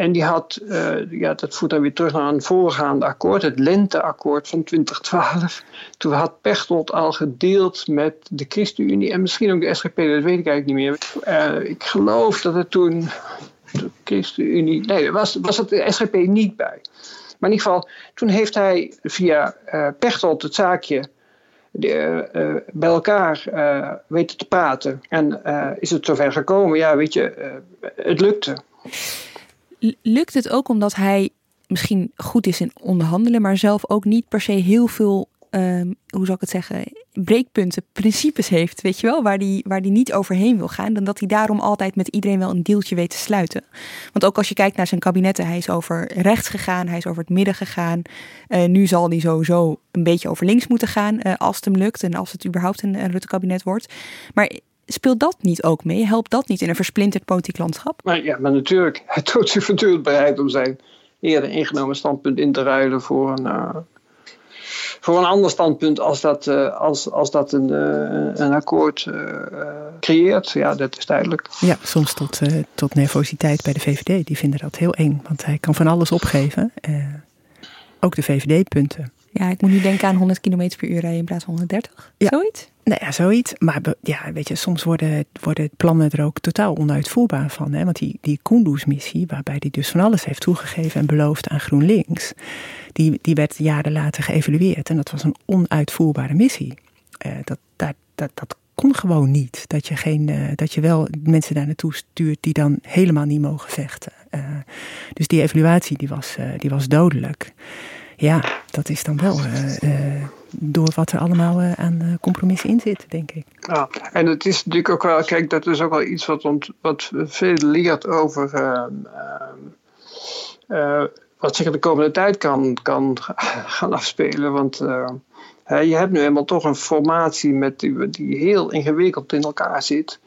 En die had, uh, ja, dat voert dan weer terug naar een voorgaande akkoord, het lenteakkoord van 2012. Toen had Pechtold al gedeeld met de ChristenUnie en misschien ook de SGP, dat weet ik eigenlijk niet meer. Uh, ik geloof dat het toen de ChristenUnie, nee, was, was het de SGP niet bij. Maar in ieder geval, toen heeft hij via uh, Pechtold het zaakje de, bij elkaar weten te praten. En is het zover gekomen, ja, weet je, het lukte lukt het ook omdat hij misschien goed is in onderhandelen, maar zelf ook niet per se heel veel, um, hoe zou ik het zeggen, breekpunten, principes heeft, weet je wel, waar die, waar die niet overheen wil gaan, dan dat hij daarom altijd met iedereen wel een deeltje weet te sluiten. Want ook als je kijkt naar zijn kabinetten, hij is over rechts gegaan, hij is over het midden gegaan. Uh, nu zal hij sowieso een beetje over links moeten gaan, uh, als het hem lukt en als het überhaupt een, een Rutte-kabinet wordt. Maar speelt dat niet ook mee? Helpt dat niet in een versplinterd politiek landschap? Maar ja, maar natuurlijk. <laughs> Hij toont zich natuurlijk bereid om zijn eerder ingenomen standpunt in te ruilen voor een, uh, voor een ander standpunt als dat, uh, als, als dat een, uh, een akkoord creëert. Ja, dat is duidelijk. Ja, soms tot, tot nervositeit bij de VVD. Die vinden dat heel eng, want hij kan van alles opgeven. ook de VVD-punten. Ja, ik moet nu denken aan 100 km per uur rijden in plaats van 130. Ja. Zoiets? Nou ja, zoiets. Maar ja, weet je, soms worden, worden plannen er ook totaal onuitvoerbaar van. Hè? Want die, die Kunduz-missie, waarbij hij dus van alles heeft toegegeven en beloofd aan GroenLinks, die, die werd jaren later geëvalueerd. En dat was een onuitvoerbare missie. Uh, dat, dat, dat, dat kon gewoon niet. Dat je, geen, uh, dat je wel mensen daar naartoe stuurt die dan helemaal niet mogen vechten. Uh, dus die evaluatie die was, die was dodelijk. Ja, dat is dan wel door wat er allemaal uh, aan compromissen in zit, denk ik. Ja, en het is natuurlijk ook wel, kijk, dat is ook wel iets wat, ont, wat veel leert over wat zich de komende tijd kan, kan <laughs> gaan afspelen. Want je hebt nu helemaal toch een formatie met die, die heel ingewikkeld in elkaar zit.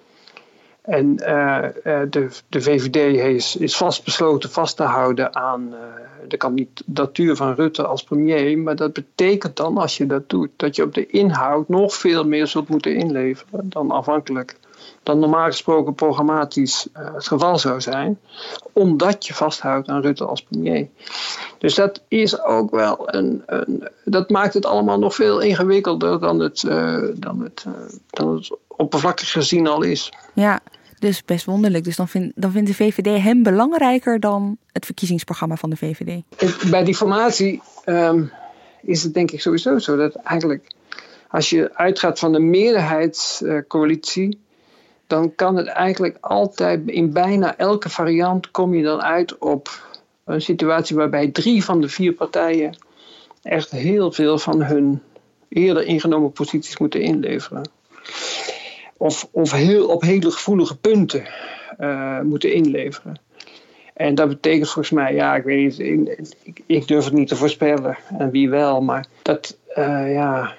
En de, de VVD is, is vastbesloten vast te houden aan de kandidatuur van Rutte als premier. Maar dat betekent dan, als je dat doet, dat je op de inhoud nog veel meer zult moeten inleveren dan afhankelijk. Dan normaal gesproken programmatisch uh, het geval zou zijn, omdat je vasthoudt aan Rutte als premier. Dus dat is ook wel een. een dat maakt het allemaal nog veel ingewikkelder dan het, uh, dan het, uh, dan het oppervlakkig gezien al is. Ja, dus best wonderlijk. Dus dan, vind, dan vindt de VVD hem belangrijker dan het verkiezingsprogramma van de VVD. Bij die formatie um, is het denk ik sowieso zo dat eigenlijk als je uitgaat van de meerderheidscoalitie, dan kan het eigenlijk altijd in bijna elke variant kom je dan uit op een situatie waarbij drie van de vier partijen echt heel veel van hun eerder ingenomen posities moeten inleveren of, of heel, op hele gevoelige punten uh, moeten inleveren. En dat betekent volgens mij, ja, ik weet niet, ik, ik durf het niet te voorspellen en wie wel, maar dat, uh, ja,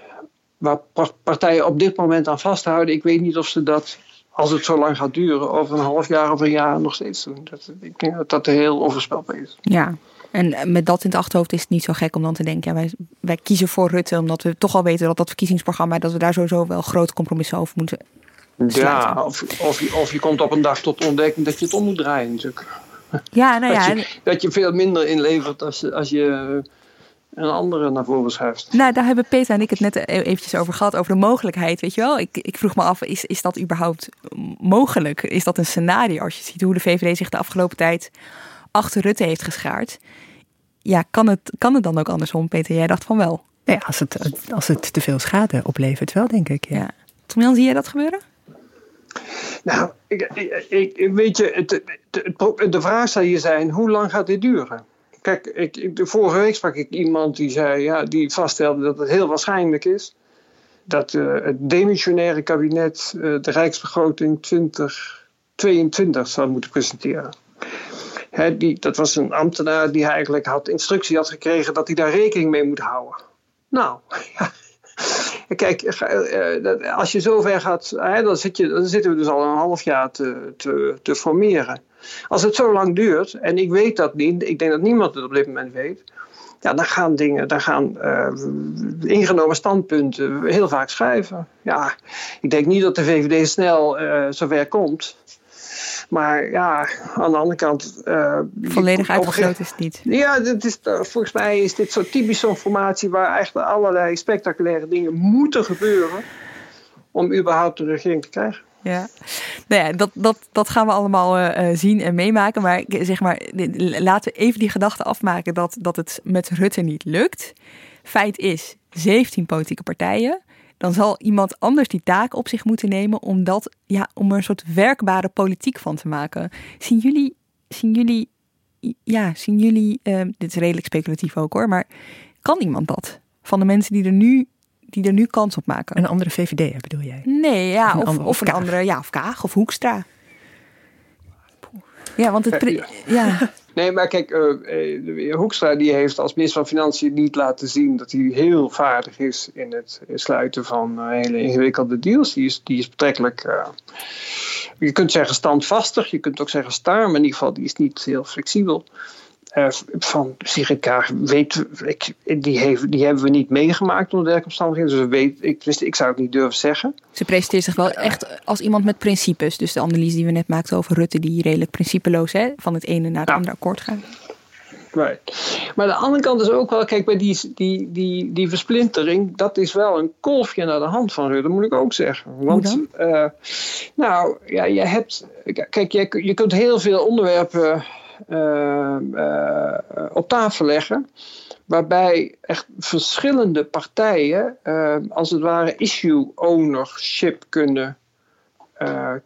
waar partijen op dit moment aan vasthouden, ik weet niet of ze dat, als het zo lang gaat duren, over een half jaar of een jaar nog steeds doen. Dat, ik denk dat dat heel onvoorspelbaar is. Ja, en met dat in het achterhoofd is het niet zo gek om dan te denken, ja, wij, wij kiezen voor Rutte, omdat we toch al weten dat dat verkiezingsprogramma, dat we daar sowieso wel grote compromissen over moeten ja, of, of, je, of je komt op een dag tot ontdekking dat je het om moet draaien natuurlijk. Ja, nou ja. Dat je, dat je veel minder inlevert als, als je een andere naar voren schuift. Nou, daar hebben Peter en ik het net e- eventjes over gehad, over de mogelijkheid, weet je wel. Ik, ik vroeg me af, is, is dat überhaupt mogelijk? Is dat een scenario als je ziet hoe de VVD zich de afgelopen tijd achter Rutte heeft geschaard? Ja, kan het, kan het dan ook andersom, Peter? Jij dacht van wel. Ja, als het, als het te veel schade oplevert, wel, denk ik. Ja. ja. zie jij dat gebeuren? Nou, ik, ik, weet je, het, de vraag zou hier zijn: hoe lang gaat dit duren? Kijk, ik, de vorige week sprak ik iemand die zei, ja, die vaststelde dat het heel waarschijnlijk is dat uh, het demissionaire kabinet uh, de Rijksbegroting 2022 zou moeten presenteren. Die, dat was een ambtenaar die eigenlijk had instructie had gekregen dat hij daar rekening mee moet houden. Nou, <laughs> ja, Kijk, eh, eh, als je zover gaat, dan, zit je, dan zitten we dus al een half jaar te, te, te formeren. Als het zo lang duurt, en ik weet dat niet, ik denk dat niemand het op dit moment weet, ja, dan gaan dingen, dan gaan uh, ingenomen standpunten heel vaak schrijven. Ja, ik denk niet dat de VVD snel uh, zover komt. Maar ja, aan de andere kant. Uh, Volledig uitgesloten is het niet. Ja, dit is, uh, volgens mij is dit zo typisch zo'n formatie waar eigenlijk allerlei spectaculaire dingen moeten gebeuren. om überhaupt de regering te krijgen. Ja, nou ja, dat, dat, dat gaan we allemaal uh, zien en meemaken. Maar zeg maar, laten we even die gedachte afmaken dat, dat het met Rutte niet lukt. Feit is, 17 politieke partijen dan zal iemand anders die taak op zich moeten nemen om, dat, ja, om er een soort werkbare politiek van te maken. Zien jullie, zien jullie, ja, zien jullie, uh, dit is redelijk speculatief ook hoor, maar kan iemand dat? Van de mensen die er nu die er nu kans op maken. Een andere VVD bedoel jij? Nee, ja, of, of, een andere, ja, of Kaag of Hoekstra. Ja, want het. Ja. <laughs> Nee, maar kijk, uh, Hoekstra die heeft als minister van Financiën niet laten zien dat hij heel vaardig is in het sluiten van uh, hele ingewikkelde deals. Die is, die is betrekkelijk, je kunt zeggen standvastig, je kunt ook zeggen star, maar in ieder geval die is niet heel flexibel. Uh, van Kaag weet, ik, die, heeft, die hebben we niet meegemaakt onder werkomstandigheden. Dus weet, ik, wist, ik zou het niet durven zeggen. Ze presenteert zich wel echt als iemand met principes. Dus de analyse die we net maakten over Rutte, die redelijk principeloos hè, van het ene naar het andere akkoord gaat. Right. Maar de andere kant is ook wel, kijk, bij die, die, die, die versplintering, dat is wel een kolfje naar de hand van Rutte, moet ik ook zeggen. Want, uh, nou, ja, je hebt, kijk, je, je kunt heel veel onderwerpen op tafel leggen. Waarbij echt verschillende partijen, uh, als het ware, issue ownership kunnen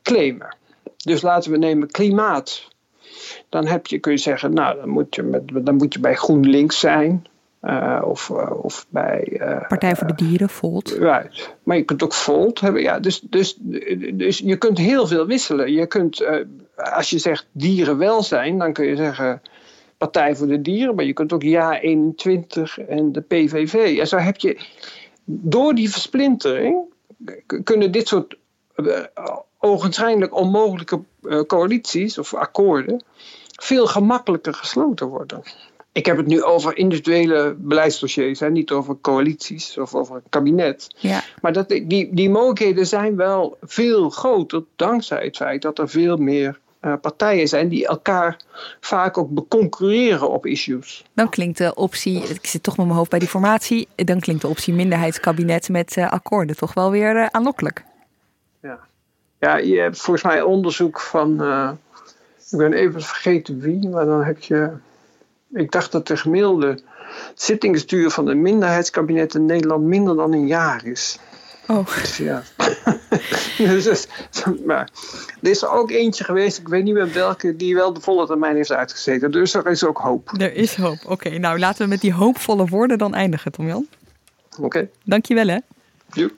claimen. Dus laten we nemen klimaat. Dan heb je, kun je zeggen, nou, dan moet je, met, dan moet je bij GroenLinks zijn. Uh, of, uh, of bij. Uh, Partij voor de Dieren, Volt. Right. Maar je kunt ook Volt hebben. Ja, dus, dus, dus je kunt heel veel wisselen. Je kunt, als je zegt dierenwelzijn, dan kun je zeggen Partij voor de Dieren. Maar je kunt ook Ja 21 en de PVV. En zo heb je. Door die versplintering kunnen dit soort ogenschijnlijk onmogelijke coalities of akkoorden veel gemakkelijker gesloten worden. Ik heb het nu over individuele beleidsdossiers, hè, niet over coalities of over een kabinet. Ja. Maar dat, die, die mogelijkheden zijn wel veel groter dankzij het feit dat er veel meer uh, partijen zijn die elkaar vaak ook beconcurreren op issues. Dan klinkt de optie, ik zit toch met mijn hoofd bij die formatie, dan klinkt de optie minderheidskabinet met uh, akkoorden toch wel weer uh, aanlokkelijk. Ja. ja, je hebt volgens mij onderzoek van, ik ben even vergeten wie, maar dan heb je ik dacht dat de gemiddelde zittingsduur van een minderheidskabinet in Nederland minder dan een jaar is. Oh. Dus ja. <laughs> dus, maar er is er ook eentje geweest, ik weet niet meer welke, die wel de volle termijn heeft uitgezeten. Dus er is ook hoop. Er is hoop. Oké, nou laten we met die hoopvolle woorden dan eindigen, Tom-Jan. Oké. Okay. Dankjewel hè. Joep.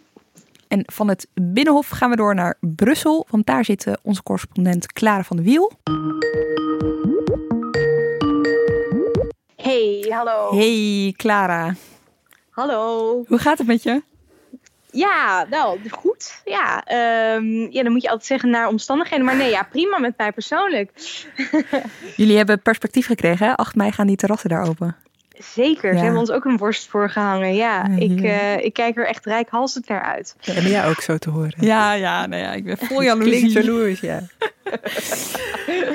En van het Binnenhof gaan we door naar Brussel, want daar zit onze correspondent Clara van de Wiel. Hey, hallo. Hey, Clara. Hallo. Hoe gaat het met je? Ja, wel, goed. Ja, um, ja, dan moet je altijd zeggen naar omstandigheden. Maar nee, ja, prima met mij persoonlijk. <laughs> Jullie hebben perspectief gekregen, hè? 8 mei gaan die terrassen daar open. Zeker, ja. ze hebben ons ook een worst voor gehangen. Ja, ik, uh, ik kijk er echt rijkhalsend naar uit. Ja, en jij ook zo te horen. Ja, ja, nou ja, ik ben vol <laughs> jaloezie. Klinkt jaloers, ja. <laughs>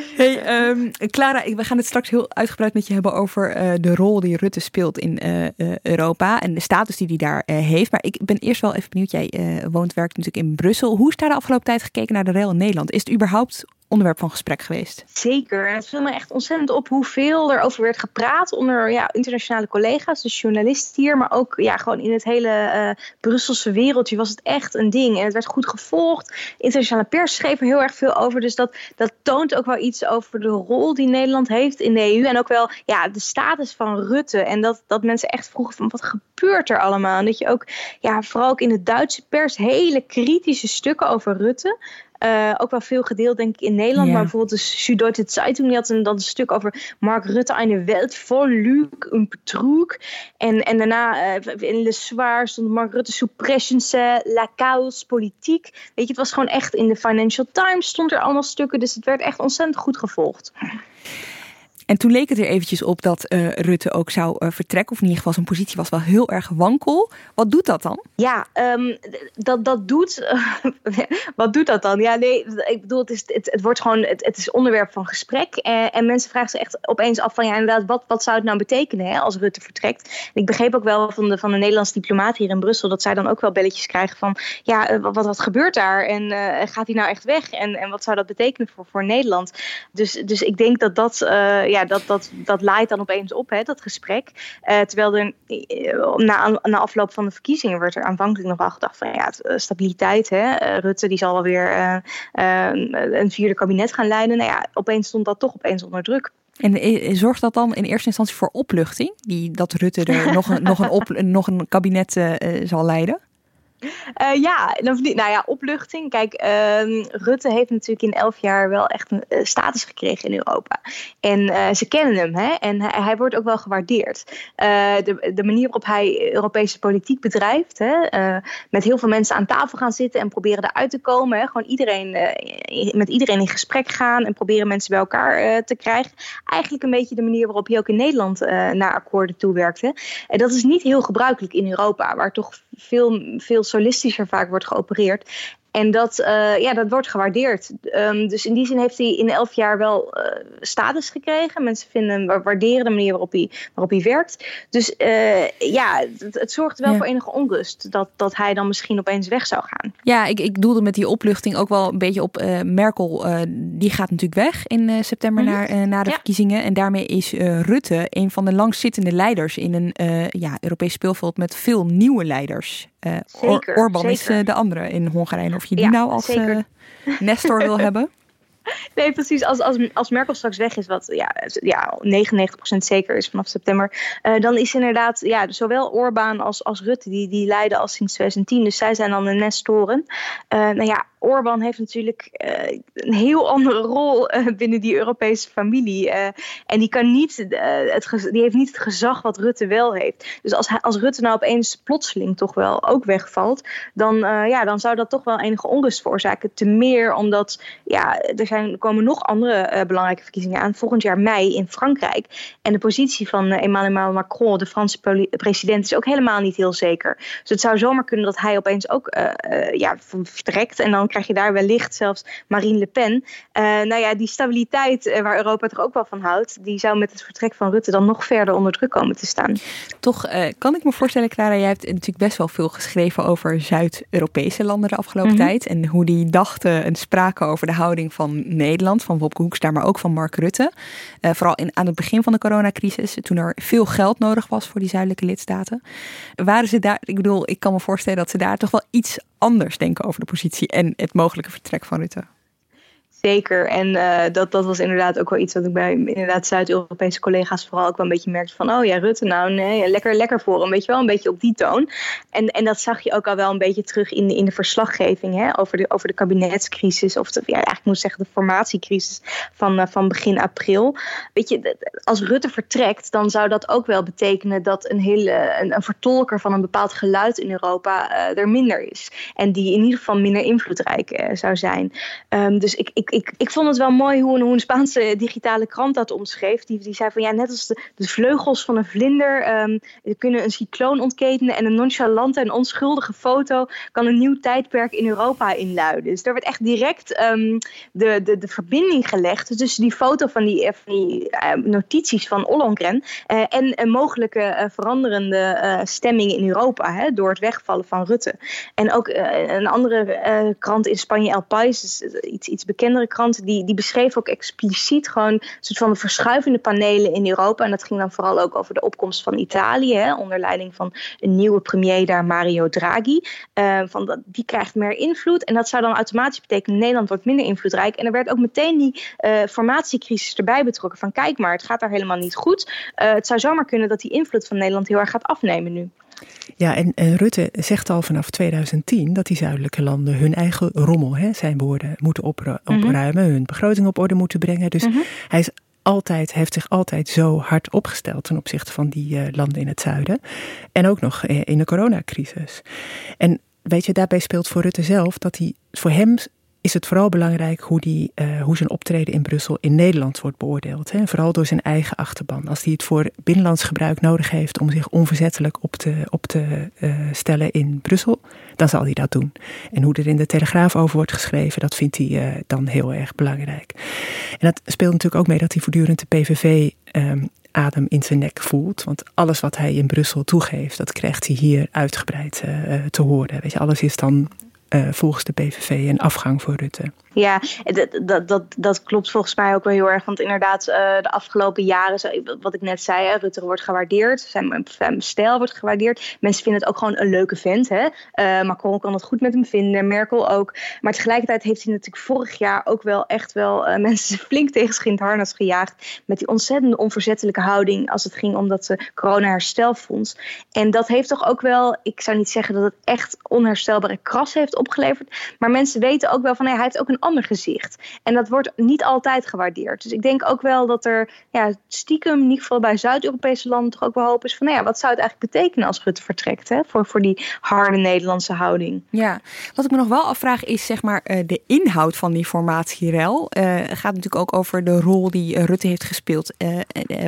<laughs> hey, um, Clara, we gaan het straks heel uitgebreid met je hebben over uh, de rol die Rutte speelt in uh, Europa en de status die hij daar heeft. Maar ik ben eerst wel even benieuwd, jij woont, werkt natuurlijk in Brussel. Hoe is daar de afgelopen tijd gekeken naar de rail in Nederland? Is het überhaupt onderwerp van gesprek geweest. Zeker. En het viel me echt ontzettend op hoeveel er over werd gepraat onder ja, internationale collega's, dus journalisten hier, maar ook ja, gewoon in het hele uh, Brusselse wereldje was het echt een ding. En het werd goed gevolgd. Internationale pers schreef er heel erg veel over. Dus dat, dat toont ook wel iets over de rol die Nederland heeft in de EU. En ook wel ja, de status van Rutte. En dat, dat mensen echt vroegen van wat gebeurt er allemaal? En dat je ook, ja, vooral ook in de Duitse pers, hele kritische stukken over Rutte. Uh, ook wel veel gedeeld, denk ik, in Nederland. Ja. Maar bijvoorbeeld de Süddeutsche Zeitung die had een, dan een stuk over Mark Rutte, een Welt vol Lüg en Betrug. En, en daarna uh, in Le Soir stond Mark Rutte suppression la chaos politiek. Weet je, het was gewoon echt in de Financial Times stond er allemaal stukken. Dus het werd echt ontzettend goed gevolgd. En toen leek het er eventjes op dat uh, Rutte ook zou uh, vertrekken. Of in ieder geval zijn positie was wel heel erg wankel. Wat doet dat dan? Ja, um, dat, dat doet... <laughs> Wat doet dat dan? Ja, nee, ik bedoel, het, is, het, het wordt gewoon... Het, het is onderwerp van gesprek. En, en mensen vragen zich echt opeens af van... Ja, inderdaad, wat, wat zou het nou betekenen hè, als Rutte vertrekt? Ik begreep ook wel van de, van de Nederlandse diplomaat hier in Brussel... dat zij dan ook wel belletjes krijgen van... Ja, wat, wat gebeurt daar? En gaat hij nou echt weg? En, en wat zou dat betekenen voor, voor Nederland? Dus, dus ik denk dat dat ja, dat, dat, dat leidt dan opeens op, hè, dat gesprek. Uh, terwijl er uh, na, na afloop van de verkiezingen werd er aanvankelijk nog wel gedacht van ja, stabiliteit. Hè. Uh, Rutte die zal wel weer een vierde kabinet gaan leiden. Nou ja, opeens stond dat toch opeens onder druk. En zorgt dat dan in eerste instantie voor opluchting? Die, dat Rutte er <laughs> nog een, nog een, op, nog een kabinet zal leiden? Uh, ja, nou ja, opluchting. Kijk, uh, Rutte heeft natuurlijk in elf jaar wel echt een uh, status gekregen in Europa. En uh, ze kennen hem, hè? En hij, hij, wordt ook wel gewaardeerd. de, de manier waarop hij Europese politiek bedrijft, hè? met heel veel mensen aan tafel gaan zitten en proberen eruit te komen. Hè? Gewoon iedereen, met iedereen in gesprek gaan en proberen mensen bij elkaar te krijgen. Eigenlijk een beetje de manier waarop hij ook in Nederland naar akkoorden toewerkte. En dat is niet heel gebruikelijk in Europa, waar toch veel, veel solistischer vaak wordt geopereerd. En dat, uh, ja, dat wordt gewaardeerd. Um, dus in die zin heeft hij in elf jaar wel uh, status gekregen. Mensen vinden, waarderen de manier waarop hij, waarop hij werkt. Dus uh, ja, het, het, zorgt wel ja. voor enige onrust dat, dat hij dan misschien opeens weg zou gaan. Ja, ik, ik doelde met die opluchting ook wel een beetje op Merkel. die gaat natuurlijk weg in september mm -hmm. na, na de ja. verkiezingen. En daarmee is Rutte een van de langzittende leiders in een ja, Europees speelveld met veel nieuwe leiders. Uh, zeker, Orban zeker. is uh, de andere in Hongarije. Of je die ja, nou als uh, Nestor wil <laughs> hebben? <laughs> Nee, precies. Als, als, als Merkel straks weg is, wat ja, ja, 99% zeker is vanaf september, uh, dan is inderdaad ja, zowel Orbán als, als Rutte, die, die leiden al sinds 2010. Dus zij zijn dan de nestoren. Uh, nou ja, Orbán heeft natuurlijk uh, een heel andere rol binnen die Europese familie. en die, kan niet, het, die heeft niet het gezag wat Rutte wel heeft. Dus als, als Rutte nou opeens plotseling toch wel ook wegvalt, dan, ja, dan zou dat toch wel enige onrust veroorzaken. Te meer omdat ja, er zijn er komen nog andere uh, belangrijke verkiezingen aan. Volgend jaar mei in Frankrijk. En de positie van uh, Emmanuel Macron, de Franse president, is ook helemaal niet heel zeker. Dus het zou zomaar kunnen dat hij opeens ook uh, ja, vertrekt. En dan krijg je daar wellicht zelfs Marine Le Pen. nou ja, die stabiliteit waar Europa toch ook wel van houdt, die zou met het vertrek van Rutte dan nog verder onder druk komen te staan. Toch kan ik me voorstellen, Clara, jij hebt natuurlijk best wel veel geschreven over Zuid-Europese landen de afgelopen mm -hmm. tijd. En hoe die dachten en spraken over de houding van Nederland, van Wopke Hoekstra, maar ook van Mark Rutte. Uh, vooral in, aan het begin van de coronacrisis, toen er veel geld nodig was voor die zuidelijke lidstaten. Waren ze daar, ik bedoel, ik kan me voorstellen dat ze daar toch wel iets anders denken over de positie en het mogelijke vertrek van Rutte. Zeker. En uh, dat, dat was inderdaad ook wel iets wat ik bij inderdaad Zuid-Europese collega's vooral ook wel een beetje merkte van, oh ja, Rutte, nou nee, lekker, lekker voor hem, weet je wel, een beetje op die toon. En, en dat zag je ook al wel een beetje terug in de, in de verslaggeving hè, over, de, over de kabinetscrisis, of ja, eigenlijk moet ik zeggen de formatiecrisis van, uh, van begin april. Weet je, als Rutte vertrekt, dan zou dat ook wel betekenen dat een hele, een, vertolker van een bepaald geluid in Europa uh, er minder is. En die in ieder geval minder invloedrijk zou zijn. Um, dus ik, ik ik, ik vond het wel mooi hoe een, hoe een Spaanse digitale krant dat omschreef. Die, die zei van ja, net als de, vleugels van een vlinder um, kunnen een cycloon ontketenen. En een nonchalante en onschuldige foto kan een nieuw tijdperk in Europa inluiden. Dus er werd echt direct um, de, de, de verbinding gelegd tussen die foto van die, uh, notities van Ollongren. Uh, en een mogelijke uh, veranderende uh, stemming in Europa hè, door het wegvallen van Rutte. En ook een andere krant in Spanje, El Pais, iets, iets bekender krant die, die beschreef ook expliciet gewoon een soort van de verschuivende panelen in Europa. En dat ging dan vooral ook over de opkomst van Italië, hè, onder leiding van een nieuwe premier daar, Mario Draghi. Uh, van dat, die krijgt meer invloed. En dat zou dan automatisch betekenen, Nederland wordt minder invloedrijk. En er werd ook meteen die uh, formatiecrisis erbij betrokken. Van kijk maar, het gaat daar helemaal niet goed. Uh, het zou zomaar kunnen dat die invloed van Nederland heel erg gaat afnemen nu. Ja, en, en, Rutte zegt al vanaf 2010 dat die zuidelijke landen hun eigen rommel, hè, zijn woorden, moeten opruimen, mm -hmm. hun begroting op orde moeten brengen. Dus -hmm. hij is altijd, heeft zich altijd zo hard opgesteld ten opzichte van die uh, landen in het zuiden. En ook nog in de coronacrisis. En weet je, daarbij speelt voor Rutte zelf dat hij voor hem is het vooral belangrijk hoe, die, uh, hoe zijn optreden in Brussel in Nederland wordt beoordeeld. Hè? Vooral door zijn eigen achterban. Als hij het voor binnenlands gebruik nodig heeft om zich onverzettelijk op te, op te uh, stellen in Brussel, dan zal hij dat doen. En hoe er in de Telegraaf over wordt geschreven, dat vindt hij uh, dan heel erg belangrijk. En dat speelt natuurlijk ook mee dat hij voortdurend de PVV um, adem in zijn nek voelt. Want alles wat hij in Brussel toegeeft, dat krijgt hij hier uitgebreid te horen. Weet je, alles is dan volgens de PVV een afgang voor Rutte. Ja, dat, dat, dat, dat klopt volgens mij ook wel heel erg. Want inderdaad, uh, de afgelopen jaren, wat ik net zei, Rutte wordt gewaardeerd. Zijn, stijl wordt gewaardeerd. Mensen vinden het ook gewoon een leuke vent. Hè? Uh, Macron kan het goed met hem vinden, Merkel ook. Maar tegelijkertijd heeft hij natuurlijk vorig jaar ook wel echt wel uh, mensen <laughs> flink tegen schindharnas gejaagd. Met die ontzettende onverzettelijke houding als het ging om dat corona-herstelfonds. En dat heeft toch ook wel, ik zou niet zeggen dat het echt onherstelbare kras heeft opgeleverd. Maar mensen weten ook wel van, hij heeft ook een ander gezicht. En dat wordt niet altijd gewaardeerd. Dus ik denk ook wel dat er ja, stiekem, in ieder geval bij Zuid-Europese landen, toch ook wel hoop is van, nou ja, wat zou het eigenlijk betekenen als Rutte vertrekt hè, voor, voor die harde Nederlandse houding. Ja, wat ik me nog wel afvraag is zeg maar uh, de inhoud van die formatierel. Uh, het gaat natuurlijk ook over de rol die uh, Rutte heeft gespeeld,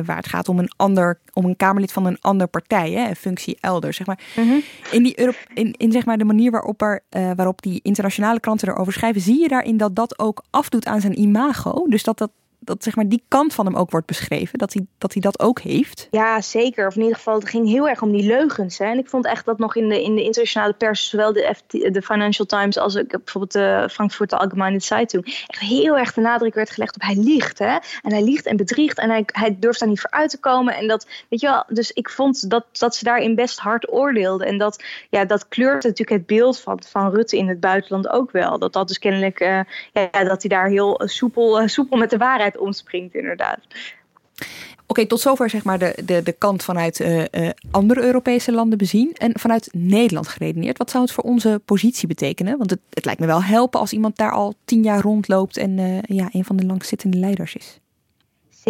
waar het gaat om een ander, om een Kamerlid van een andere partij, hè, een functie elders. Zeg maar. Mm -hmm. In, die in, in zeg maar de manier waarop, er, waarop die internationale kranten erover schrijven, zie je daarin dat dat ook afdoet aan zijn imago. Dus dat dat dat zeg maar die kant van hem ook wordt beschreven. Dat hij dat, hij dat ook heeft. Ja, zeker. Of in ieder geval, het ging heel erg om die leugens. Hè. En ik vond echt dat nog in de, in de internationale pers, zowel de, de Financial Times als ik bijvoorbeeld de Frankfurter Allgemeine Zeitung, echt heel erg de nadruk werd gelegd op hij liegt. Hè. En hij liegt en bedriegt en hij, hij durft daar niet voor uit te komen. En dat, weet je wel, dus ik vond dat, dat ze daarin best hard oordeelden. En dat, ja, dat kleurt natuurlijk het beeld van, van Rutte in het buitenland ook wel. Dat dat dus kennelijk, uh, ja, dat hij daar heel soepel, soepel met de waarheid omspringt, inderdaad. Oké, tot zover zeg maar de, de, de kant vanuit uh, uh, andere Europese landen bezien. En vanuit Nederland geredeneerd. Wat zou het voor onze positie betekenen? Want het, het lijkt me wel helpen als iemand daar al tien jaar rondloopt en uh, ja, een van de langzittende leiders is.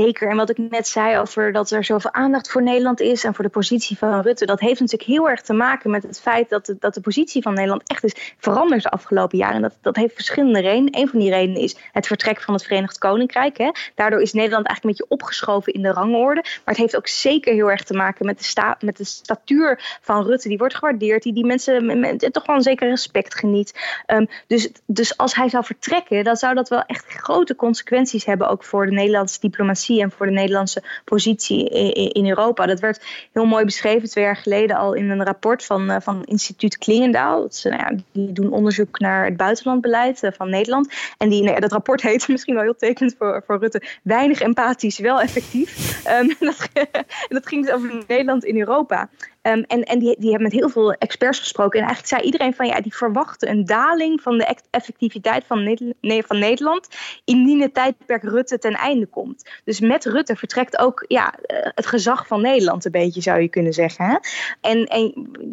Zeker. En wat ik net zei over dat er zoveel aandacht voor Nederland is en voor de positie van Rutte, dat heeft natuurlijk heel erg te maken met het feit dat de, dat de positie van Nederland echt is veranderd de afgelopen jaren. En dat, dat heeft verschillende redenen. Een van die redenen is het vertrek van het Verenigd Koninkrijk. Hè. Daardoor is Nederland eigenlijk een beetje opgeschoven in de rangorde. Maar het heeft ook zeker heel erg te maken met de, sta, met de statuur van Rutte. Die wordt gewaardeerd, die, die mensen toch wel een zeker respect geniet. Um, dus, dus als hij zou vertrekken, dan zou dat wel echt grote consequenties hebben, ook voor de Nederlandse diplomatie en voor de Nederlandse positie in Europa. Dat werd heel mooi beschreven twee jaar geleden al in een rapport van, uh, van instituut Klingendaal. Ze, nou ja, die doen onderzoek naar het buitenlandbeleid uh, van Nederland. En die, nou dat rapport heet <laughs> misschien wel heel tekend voor, voor Rutte. Weinig empathisch, wel effectief. <laughs> um, dat, <laughs> dat ging dus over Nederland in Europa. Um, en en die, die hebben met heel veel experts gesproken. En eigenlijk zei iedereen van ja, die verwachten een daling van de effectiviteit van, ne van Nederland. indien het tijdperk Rutte ten einde komt. Dus met Rutte vertrekt ook ja, eh, het gezag van Nederland een beetje, zou je kunnen zeggen. Hè? En,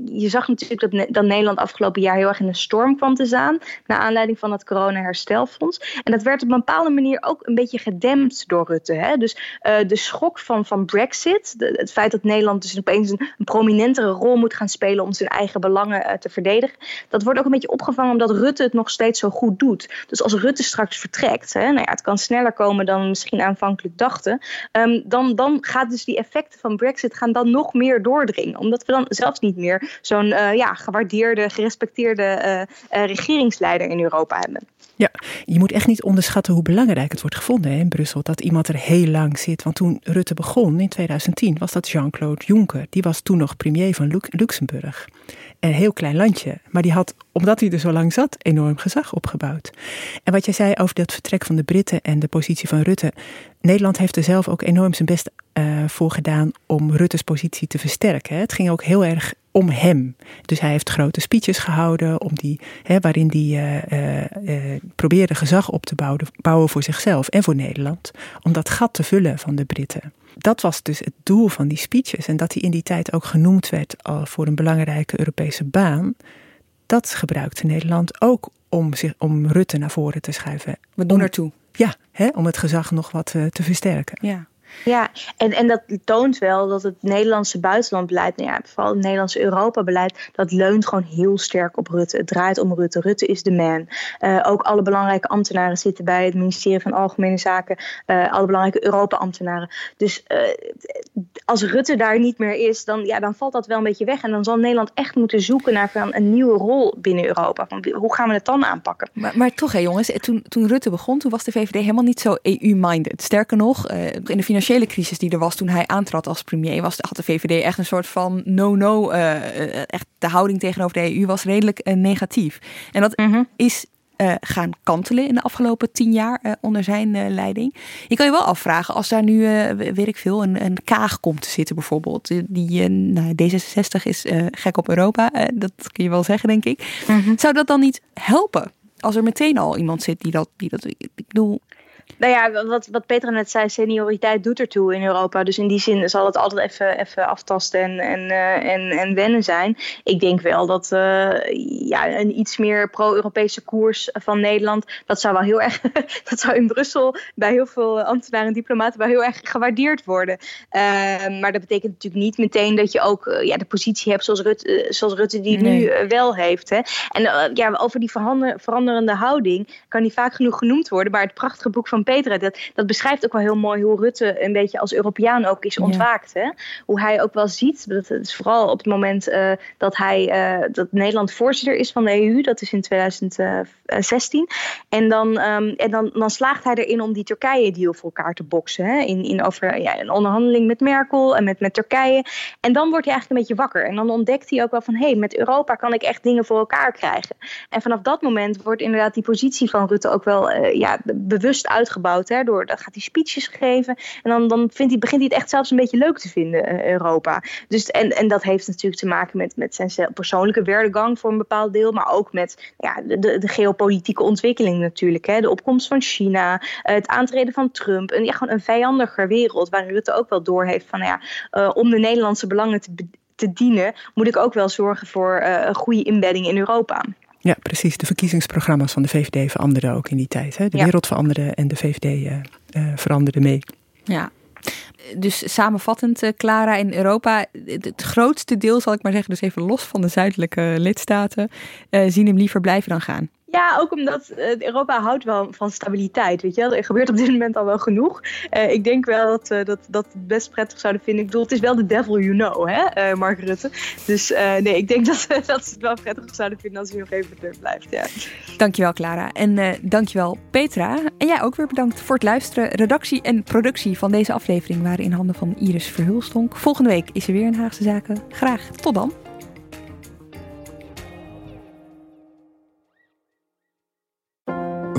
je zag natuurlijk dat, dat Nederland afgelopen jaar heel erg in een storm kwam te staan. naar aanleiding van het corona-herstelfonds. En dat werd op een bepaalde manier ook een beetje gedempt door Rutte. Hè? Dus uh, de schok van, van Brexit, het feit dat Nederland dus opeens een, een prominent prominentere rol moet gaan spelen om zijn eigen belangen uh, te verdedigen. Dat wordt ook een beetje opgevangen omdat Rutte het nog steeds zo goed doet. Dus als Rutte straks vertrekt, hè, nou ja, het kan sneller komen dan misschien aanvankelijk dachten, um, dan, dan gaat dus die effecten van Brexit gaan dan nog meer doordringen. Omdat we dan zelfs niet meer zo'n uh, ja, gewaardeerde, gerespecteerde uh, regeringsleider in Europa hebben. Ja, je moet echt niet onderschatten hoe belangrijk het wordt gevonden in Brussel. Dat iemand er heel lang zit. Want toen Rutte begon in 2010 was dat Jean-Claude Juncker. Die was toen nog premier van Luxemburg. Een heel klein landje. Maar die had, omdat hij er zo lang zat, enorm gezag opgebouwd. En wat jij zei over dat vertrek van de Britten en de positie van Rutte. Nederland heeft er zelf ook enorm zijn best uh, voor gedaan om Rutte's positie te versterken. Het ging ook heel erg om hem. Dus hij heeft grote speeches gehouden om die, hè, waarin hij uh, uh, probeerde gezag op te bouwen, bouwen voor zichzelf en voor Nederland. Om dat gat te vullen van de Britten. Dat was dus het doel van die speeches. En dat hij in die tijd ook genoemd werd voor een belangrijke Europese baan. Dat gebruikte Nederland ook om, zich, om Rutte naar voren te schuiven. We doen ertoe. Ja, hè, om het gezag nog wat te versterken. Ja. Ja, en, en dat toont wel dat het Nederlandse buitenlandbeleid, nou ja, vooral het Nederlandse Europa-beleid, dat leunt gewoon heel sterk op Rutte. Het draait om Rutte. Rutte is de man. Uh, ook alle belangrijke ambtenaren zitten bij het ministerie van Algemene Zaken, uh, alle belangrijke Europa-ambtenaren. Dus uh, als Rutte daar niet meer is, dan, ja, dan valt dat wel een beetje weg. En dan zal Nederland echt moeten zoeken naar van een nieuwe rol binnen Europa. Van, hoe gaan we het dan aanpakken? Maar, maar toch, hè, jongens, toen, toen Rutte begon, toen was de VVD helemaal niet zo EU-minded. Sterker nog, in de financiële financiële crisis die er was toen hij aantrad als premier, was, had de VVD echt een soort van no-no. Uh, echt de houding tegenover de EU was redelijk uh, negatief. En dat mhm. is uh, gaan kantelen in de afgelopen tien jaar uh, onder zijn uh, leiding. Je kan je wel afvragen als daar nu, weet ik veel, een, een kaag komt te zitten bijvoorbeeld. Die, nou, D66 is gek op Europa, dat kun je wel zeggen denk ik. Mhm. Zou dat dan niet helpen? Als er meteen al iemand zit die dat, die dat ik bedoel, nou ja, wat, wat Petra net zei, senioriteit doet ertoe in Europa. Dus in die zin zal het altijd even, even aftasten en, en, uh, en, en wennen zijn. Ik denk wel dat uh, ja, een iets meer pro-Europese koers van Nederland, dat zou wel heel erg, <laughs> dat zou in Brussel bij heel veel ambtenaren en diplomaten wel heel erg gewaardeerd worden. Uh, maar dat betekent natuurlijk niet meteen dat je ook ja, de positie hebt zoals Rutte, zoals Rutte die nu wel heeft. Hè. En ja, over die veranderende houding kan die vaak genoeg genoemd worden. Maar het prachtige boek van van Petra, dat, dat beschrijft ook wel heel mooi hoe Rutte een beetje als Europeaan ook is ontwaakt. Hè? Hoe hij ook wel ziet, dat is vooral op het moment uh, dat hij uh, dat Nederland voorzitter is van de EU, dat is in 2016. En dan, um, en dan, dan slaagt hij erin om die Turkije-deal voor elkaar te boksen. Hè? In, in over ja, een onderhandeling met Merkel en met, met Turkije. En dan wordt hij eigenlijk een beetje wakker. En dan ontdekt hij ook wel van hé, hey, met Europa kan ik echt dingen voor elkaar krijgen. En vanaf dat moment wordt inderdaad die positie van Rutte ook wel uh, ja, bewust uit uitgebouwd. Hè, door, dan gaat hij speeches geven. En dan, dan vindt hij, begint hij het echt zelfs een beetje leuk te vinden, uh, Europa. Dus, en, en dat heeft natuurlijk te maken met, met zijn persoonlijke werdegang voor een bepaald deel. Maar ook met ja, de, de, geopolitieke ontwikkeling natuurlijk. Hè, de opkomst van China, uh, het aantreden van Trump. En ja, gewoon een vijandiger wereld. Waar Rutte ook wel door heeft van ja, uh, om de Nederlandse belangen te, te dienen, moet ik ook wel zorgen voor een goede inbedding in Europa. Ja, precies. De verkiezingsprogramma's van de VVD veranderden ook in die tijd. Hè? De wereld veranderde en de VVD uh, uh, veranderde mee. Ja. Dus samenvattend, uh, Clara, in Europa, het grootste deel, zal ik maar zeggen, dus even los van de zuidelijke lidstaten, zien hem liever blijven dan gaan. Ja, ook omdat uh, Europa houdt wel van stabiliteit. Weet je wel? Er gebeurt op dit moment al wel genoeg. Uh, ik denk wel dat, uh, dat, dat het best prettig zouden vinden. Ik bedoel, het is wel de devil you know, hè, Mark Rutte. Dus nee, ik denk <laughs> dat, dat ze het wel prettig zouden vinden als hij nog even terug blijft. Ja. Dankjewel, Clara. En dankjewel, Petra. En jij ook weer bedankt voor het luisteren. Redactie en productie van deze aflevering waren in handen van Iris Verhulstonk. Volgende week is er weer een Haagse Zaken. Graag tot dan.